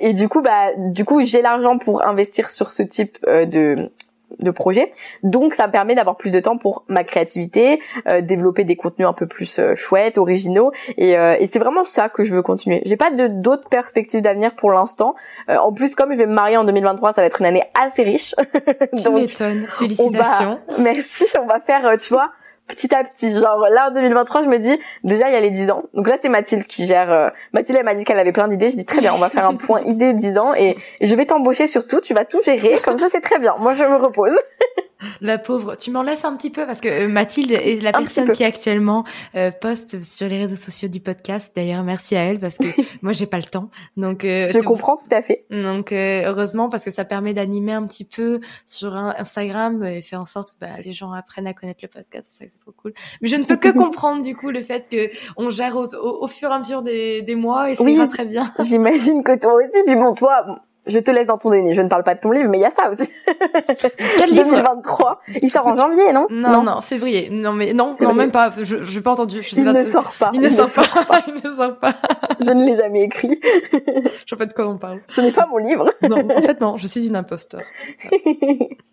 Et du coup, bah, du coup, j'ai l'argent pour investir sur ce type de de projet. Donc ça me permet d'avoir plus de temps pour ma créativité, euh, développer des contenus un peu plus euh, chouettes, originaux. Et, euh, et c'est vraiment ça que je veux continuer. J'ai pas de d'autres perspectives d'avenir pour l'instant. en plus, comme je vais me marier en 2023, ça va être une année assez riche. [laughs] Tu m'étonnes. Félicitations. [laughs] Merci. On va faire, tu vois, petit à petit. Genre là en 2023, je me dis déjà il y a les 10 ans. Donc là c'est Mathilde qui gère. Euh, Mathilde elle m'a dit qu'elle avait plein d'idées. Je dis très bien, on va faire un point idée 10 ans et, je vais t'embaucher surtout. Tu vas tout gérer. Comme ça c'est très bien. Moi je me repose. [laughs] La pauvre, tu m'en laisses un petit peu parce que euh, Mathilde est la personne qui actuellement euh, poste sur les réseaux sociaux du podcast. D'ailleurs, merci à elle parce que [laughs] moi j'ai pas le temps. Donc euh, je comprends tout à fait. Donc heureusement parce que ça permet d'animer un petit peu sur Instagram et faire en sorte que bah, les gens apprennent à connaître le podcast. C'est c'est trop cool. Mais je ne peux que [laughs] comprendre du coup le fait que on gère au, fur et à mesure des, des mois et ça oui, très bien. J'imagine que toi aussi. Puis bon, toi, je te laisse dans ton déni. Je ne parle pas de ton livre, mais il y a ça aussi. [laughs] Quel livre 2023. Il sort en janvier, non, non non, février. Non mais non, non même pas. Je je n'ai pas entendu. Je sais il, pas ne sort pas. Il, ne sort pas. [laughs] il ne sort pas. je ne l'ai jamais écrit. je sais pas de quoi on parle. Ce n'est pas mon livre. non, en fait non. Je suis une imposteur. [laughs]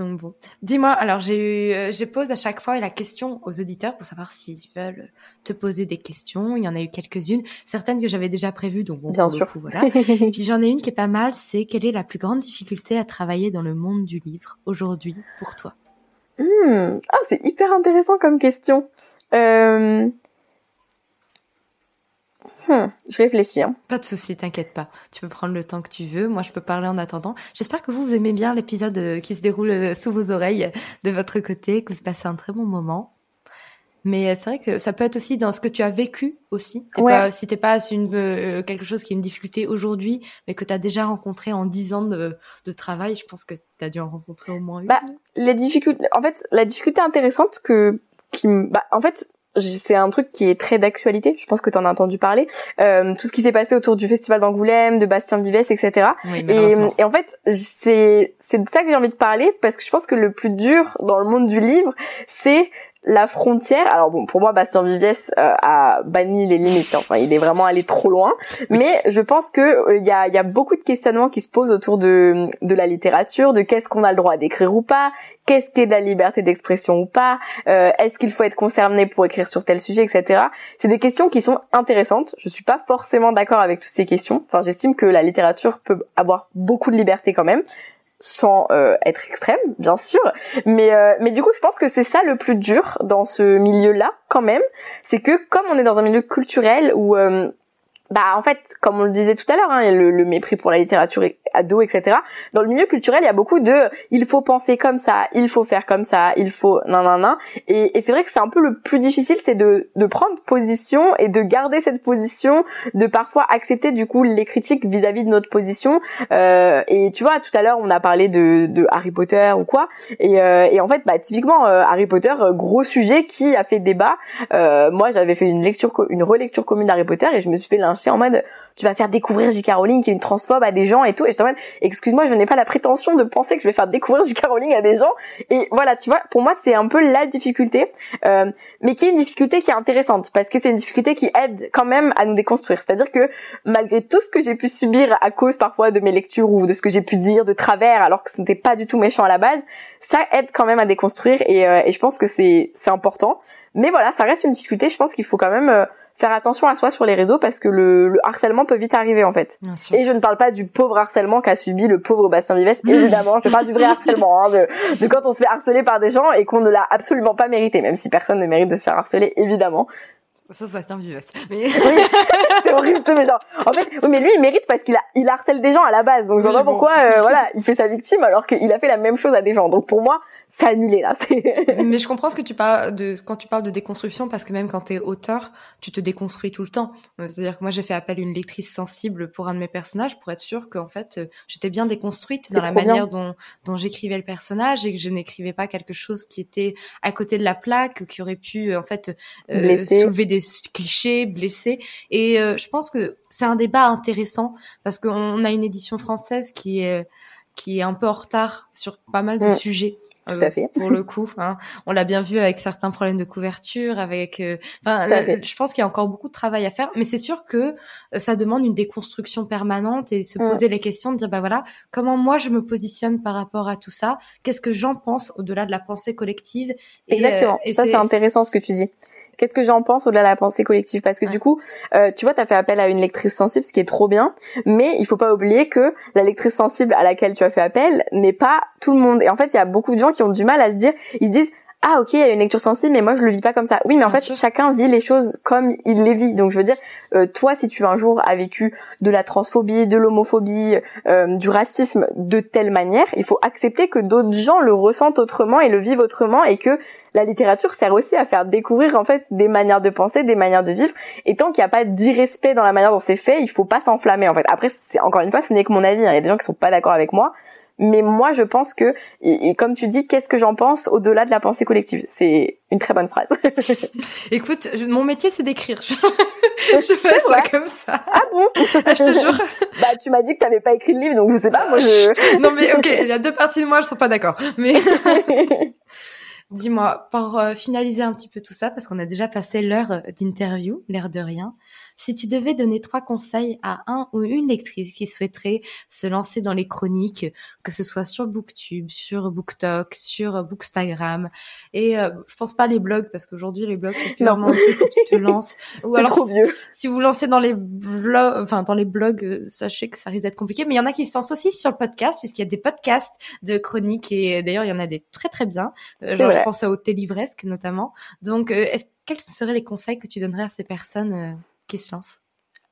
Donc bon, dis-moi. Alors j'ai eu, euh, j'ai posé à chaque fois la question aux auditeurs pour savoir s'ils veulent te poser des questions. Il y en a eu quelques-unes, certaines que j'avais déjà prévues, donc bon, bien sûr. voilà. [laughs] Puis j'en ai une qui est pas mal. C'est quelle est la plus grande difficulté à travailler dans le monde du livre aujourd'hui pour toi? Hmm. Ah, c'est hyper intéressant comme question. Euh... Hmm, je réfléchis. Hein. Pas de souci, t'inquiète pas. Tu peux prendre le temps que tu veux. Moi, je peux parler en attendant. J'espère que vous, vous aimez bien l'épisode euh, qui se déroule euh, sous vos oreilles euh, de votre côté, que vous passez un très bon moment. Mais c'est vrai que ça peut être aussi dans ce que tu as vécu aussi. T'es ouais. pas, si t'es pas une, quelque chose qui est une difficulté aujourd'hui, mais que tu as déjà rencontré en dix ans de, de, travail, je pense que tu as dû en rencontrer au moins une. Bah, les difficultés, en fait, la difficulté intéressante que, qui, bah, en fait, c'est un truc qui est très d'actualité. Je pense que tu en as entendu parler. Euh, tout ce qui s'est passé autour du festival d'Angoulême, de Bastien Vives, etc. et, et, en fait, c'est c'est de ça que j'ai envie de parler parce que je pense que le plus dur dans le monde du livre, c'est la frontière. Alors bon, pour moi, Bastien Viviès euh, a banni les limites. Hein. Enfin, il est vraiment allé trop loin. Mais je pense que euh, il y, a, y, a, beaucoup de questionnements qui se posent autour de de la littérature, de qu'est-ce qu'on a le droit d'écrire ou pas, qu'est-ce qu'est de la liberté d'expression ou pas, euh, est-ce qu'il faut être concerné pour écrire sur tel sujet, etc. C'est des questions qui sont intéressantes. Je suis pas forcément d'accord avec toutes ces questions. Enfin, j'estime que la littérature peut avoir beaucoup de liberté quand même sans euh, être extrême, bien sûr. Mais euh, mais du coup, je pense que c'est ça le plus dur dans ce milieu-là, quand même, c'est que comme on est dans un milieu culturel où euh, bah en fait, comme on le disait tout à l'heure, hein, le, le, mépris pour la littérature ado, etc. Dans le milieu culturel, il y a beaucoup de il faut penser comme ça, il faut faire comme ça, il faut nan nan nan. Et, et c'est vrai que c'est un peu le plus difficile, c'est de, de prendre position et de garder cette position, de parfois accepter du coup les critiques vis-à-vis de notre position. Euh, et tu vois, tout à l'heure, on a parlé de, de Harry Potter ou quoi. Et, euh, et en fait, bah typiquement euh, Harry Potter, euh, gros sujet qui a fait débat. Euh, moi, j'avais fait une lecture, une relecture commune d'Harry Potter et je me suis fait lyncher en mode tu vas faire découvrir J.K. Rowling qui est une transphobe à des gens et tout. Et mode excuse-moi, je n'ai pas la prétention de penser que je vais faire découvrir J.K. Rowling à des gens. Et voilà, tu vois, pour moi c'est un peu la difficulté, euh, mais qui est une difficulté qui est intéressante parce que c'est une difficulté qui aide quand même à nous déconstruire. C'est-à-dire que malgré tout ce que j'ai pu subir à cause parfois de mes lectures ou de ce que j'ai pu dire de travers, alors que ce n'était pas du tout méchant à la base, ça aide quand même à déconstruire et, euh, et je pense que c'est c'est important. Mais voilà, ça reste une difficulté. Je pense qu'il faut quand même euh, faire attention à soi sur les réseaux parce que le, le harcèlement peut vite arriver en fait. Et je ne parle pas du pauvre harcèlement qu'a subi le pauvre Bastien Vives, évidemment. je parle du vrai harcèlement, hein, de, de, quand on se fait harceler par des gens et qu'on ne l'a absolument pas mérité, même si personne ne mérite de se faire harceler, évidemment. Sauf Bastien Vivas. Mais... [laughs] c'est horrible, mais genre, en fait, oui, mais lui, il mérite parce qu'il a, il harcèle des gens à la base. Donc, je vois pas pourquoi, euh, voilà, il fait sa victime alors qu'il a fait la même chose à des gens. Donc, pour moi, c'est annulé là. [laughs] Mais je comprends ce que tu parles de quand tu parles de déconstruction parce que même quand tu es auteur, tu te déconstruis tout le temps. C'est-à-dire que moi j'ai fait appel à une lectrice sensible pour un de mes personnages pour être sûre qu'en fait euh, j'étais bien déconstruite dans la manière dont dont j'écrivais le personnage et que je n'écrivais pas quelque chose qui était à côté de la plaque qui aurait pu en fait euh, soulever des clichés, blesser. Et euh, je pense que c'est un débat intéressant parce qu'on a une édition française qui est qui est un peu en retard sur pas mal de mm. sujets. Tout à euh, fait. pour le coup, hein. on l'a bien vu avec certains problèmes de couverture, avec. Euh, je pense qu'il y a encore beaucoup de travail à faire, mais c'est sûr que euh, ça demande une déconstruction permanente et se mm. poser les questions de dire bah voilà, comment moi je me positionne par rapport à tout ça? Qu'est-ce que j'en pense au-delà de la pensée collective? Exactement. et ça c'est intéressant ce que tu dis. Qu'est-ce que j'en pense au-delà de la pensée collective? Parce que du coup, euh, tu vois, tu as fait appel à une lectrice sensible, ce qui est trop bien, mais il faut pas oublier que la lectrice sensible à laquelle tu as fait appel n'est pas tout le monde. Et en fait, il y a beaucoup de gens qui ont du mal à se dire, ils se disent, ah ok il y a une lecture sensible mais moi je le vis pas comme ça. Oui mais en fait chacun vit les choses comme il les vit. Donc je veux dire euh, toi si tu un jour as vécu de la transphobie de l'homophobie euh, du racisme de telle manière il faut accepter que d'autres gens le ressentent autrement et le vivent autrement et que la littérature sert aussi à faire découvrir en fait des manières de penser des manières de vivre. Et tant qu'il n'y a pas d'irrespect dans la manière dont c'est fait il faut pas s'enflammer en fait. Après c'est encore une fois ce n'est que mon avis hein. il y a des gens qui sont pas d'accord avec moi mais moi, je pense que, et, comme tu dis, qu'est-ce que j'en pense au-delà de la pensée collective? C'est une très bonne phrase. [laughs] Écoute, mon métier, c'est d'écrire. [laughs] je fais ça comme ça. Ah bon? Ah, Je te jure. [laughs] Bah, tu m'as dit que t'avais pas écrit le livre, donc je sais pas. Moi, je... non, mais ok, il y a deux parties de moi, je sont pas d'accord. Mais dis-moi, pour euh, finaliser un petit peu tout ça, parce qu'on a déjà passé l'heure d'interview, l'air de rien. Si tu devais donner trois conseils à un ou une lectrice qui souhaiterait se lancer dans les chroniques, que ce soit sur Booktube, sur BookTok, sur Bookstagram, et euh, je pense pas les blogs parce qu'aujourd'hui les blogs c'est que tu te lances. [laughs] Ou alors trop vieux. Si, vous lancez dans les blogs, enfin dans les blogs, euh, sachez que ça risque d'être compliqué. Mais il y en a qui se lancent aussi sur le podcast puisqu'il y a des podcasts de chroniques et d'ailleurs il y en a des très très bien. Euh, genre je pense à Livresque notamment. Donc quels seraient les conseils que tu donnerais à ces personnes qui se lance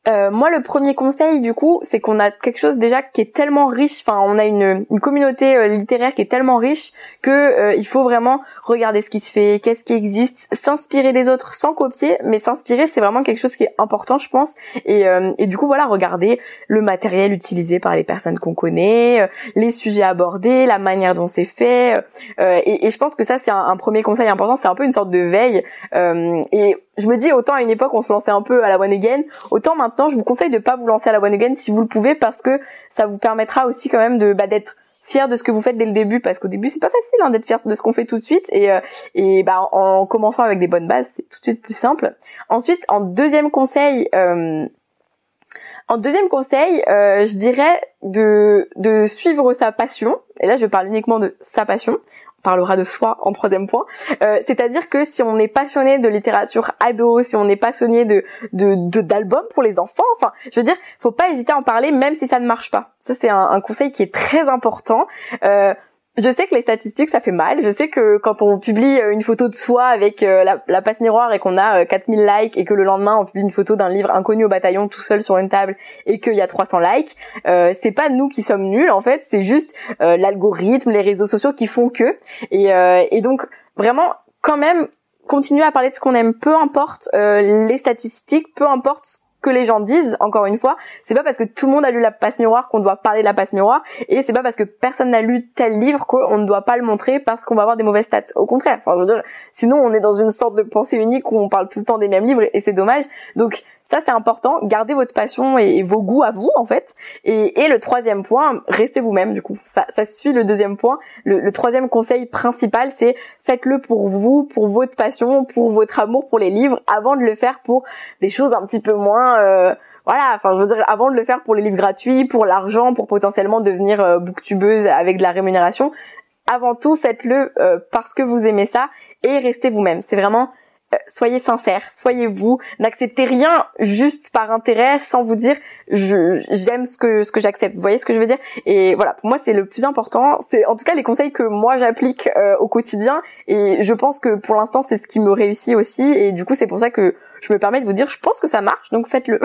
euh, moi, le premier conseil, du coup, c'est qu'on a quelque chose déjà qui est tellement riche. Enfin, on a une, une communauté euh, littéraire qui est tellement riche que euh, il faut vraiment regarder ce qui se fait, qu'est-ce qui existe, s'inspirer des autres sans copier, mais s'inspirer, c'est vraiment quelque chose qui est important, je pense. Et, et du coup, voilà, regarder le matériel utilisé par les personnes qu'on connaît, les sujets abordés, la manière dont c'est fait. Et, et, je pense que ça, c'est un, un, premier conseil important. C'est un peu une sorte de veille. et je me dis autant à une époque on se lançait un peu à la one again, autant maintenant je vous conseille de pas vous lancer à la one again si vous le pouvez parce que ça vous permettra aussi quand même de bah, d'être fier de ce que vous faites dès le début parce qu'au début c'est pas facile hein, d'être fier de ce qu'on fait tout de suite et euh, et bah en commençant avec des bonnes bases c'est tout de suite plus simple. Ensuite en deuxième conseil euh, en deuxième conseil, euh, je dirais de, de suivre sa passion. Et là, je parle uniquement de sa passion parlera de soi en troisième point. Euh, c'est-à-dire que si on est passionné de littérature ado, si on est passionné de de d'albums pour les enfants, enfin, je veux dire, faut pas hésiter à en parler même si ça ne marche pas. Ça c'est un, un, conseil qui est très important. Euh, je sais que les statistiques ça fait mal. Je sais que quand on publie euh, une photo de soi avec euh, la, passe miroir et qu'on a 4000 euh, likes et que le lendemain on publie une photo d'un livre inconnu au bataillon tout seul sur une table et qu'il y a 300 likes, euh, c'est pas nous qui sommes nuls en fait, c'est juste l'algorithme, les réseaux sociaux qui font que. Et, et donc vraiment quand même continuer à parler de ce qu'on aime, peu importe les statistiques, peu importe que les gens disent, encore une fois, c'est pas parce que tout le monde a lu la passe miroir qu'on doit parler de la passe miroir, et c'est pas parce que personne n'a lu tel livre qu'on ne doit pas le montrer parce qu'on va avoir des mauvaises stats. Au contraire, sinon on est dans une sorte de pensée unique où on parle tout le temps des mêmes livres et c'est dommage. Donc ça, c'est important. Gardez votre passion et, vos goûts à vous, en fait. Et, et le troisième point, restez vous-même, du coup. Ça, ça suit le deuxième point. Le, le troisième conseil principal, c'est faites-le pour vous, pour votre passion, pour votre amour pour les livres, avant de le faire pour des choses un petit peu moins... Euh, voilà, enfin je veux dire avant de le faire pour les livres gratuits, pour l'argent, pour potentiellement devenir euh, booktubeuse avec de la rémunération, avant tout faites-le euh, parce que vous aimez ça et restez vous-même. C'est vraiment soyez sincère, soyez vous, n'acceptez rien juste par intérêt sans vous dire j'aime ce que ce que j'accepte. Vous voyez ce que je veux dire? Et voilà, pour moi c'est le plus important. C'est en tout cas les conseils que moi j'applique euh, au quotidien et je pense que pour l'instant c'est ce qui me réussit aussi et du coup c'est pour ça que je me permets de vous dire, je pense que ça marche, donc faites-le.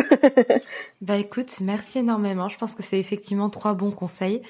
[laughs] bah écoute, merci énormément. Je pense que c'est effectivement trois bons conseils.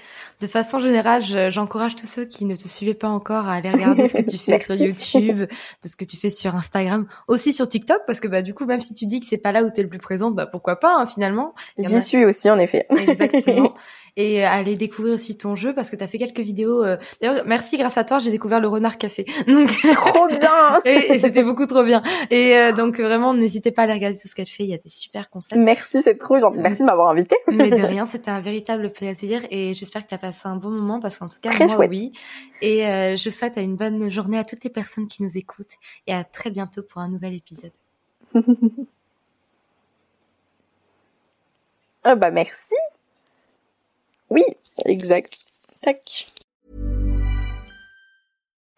De façon générale, j'encourage tous ceux qui ne te suivaient pas encore à aller regarder ce que tu [laughs] fais sur YouTube, de ce que tu fais sur Instagram, aussi sur TikTok, parce que bah du coup, même si tu dis que c'est pas là où tu es le plus présente, bah pourquoi pas hein, finalement. J'y suis aussi en effet. [laughs] Exactement. et euh, aller découvrir aussi ton jeu parce que tu as fait quelques vidéos. Euh, d'ailleurs, merci grâce à toi, j'ai découvert le Renard Café. Donc trop bien. et, c'était beaucoup trop bien. Et euh, donc vraiment, n'hésitez pas à aller regarder tout ce qu'elle fait. Il y a des super concepts. Merci, c'est trop gentil. Merci de m'avoir invité. [laughs] Mais de [laughs] rien, c'était un véritable plaisir et j'espère que tu as passé un bon moment parce qu'en tout cas moi oui. Et je souhaite une bonne journée à toutes les personnes qui nous écoutent et à très bientôt pour un nouvel épisode. [laughs] ah bah merci. Oui, exact. Tac.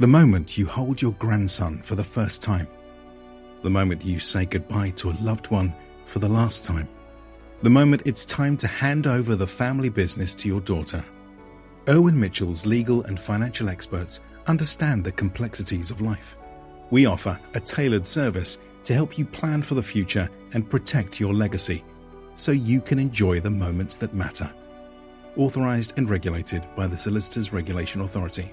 The moment you hold your grandson for the first time. The moment you say goodbye to a loved one for the last time. The moment it's time to hand over the family business to your daughter. Owen Mitchell's legal and financial experts understand the complexities of life. We offer a tailored service to help you plan for the future and protect your legacy so you can enjoy the moments that matter. Authorized and regulated by the Solicitors Regulation Authority.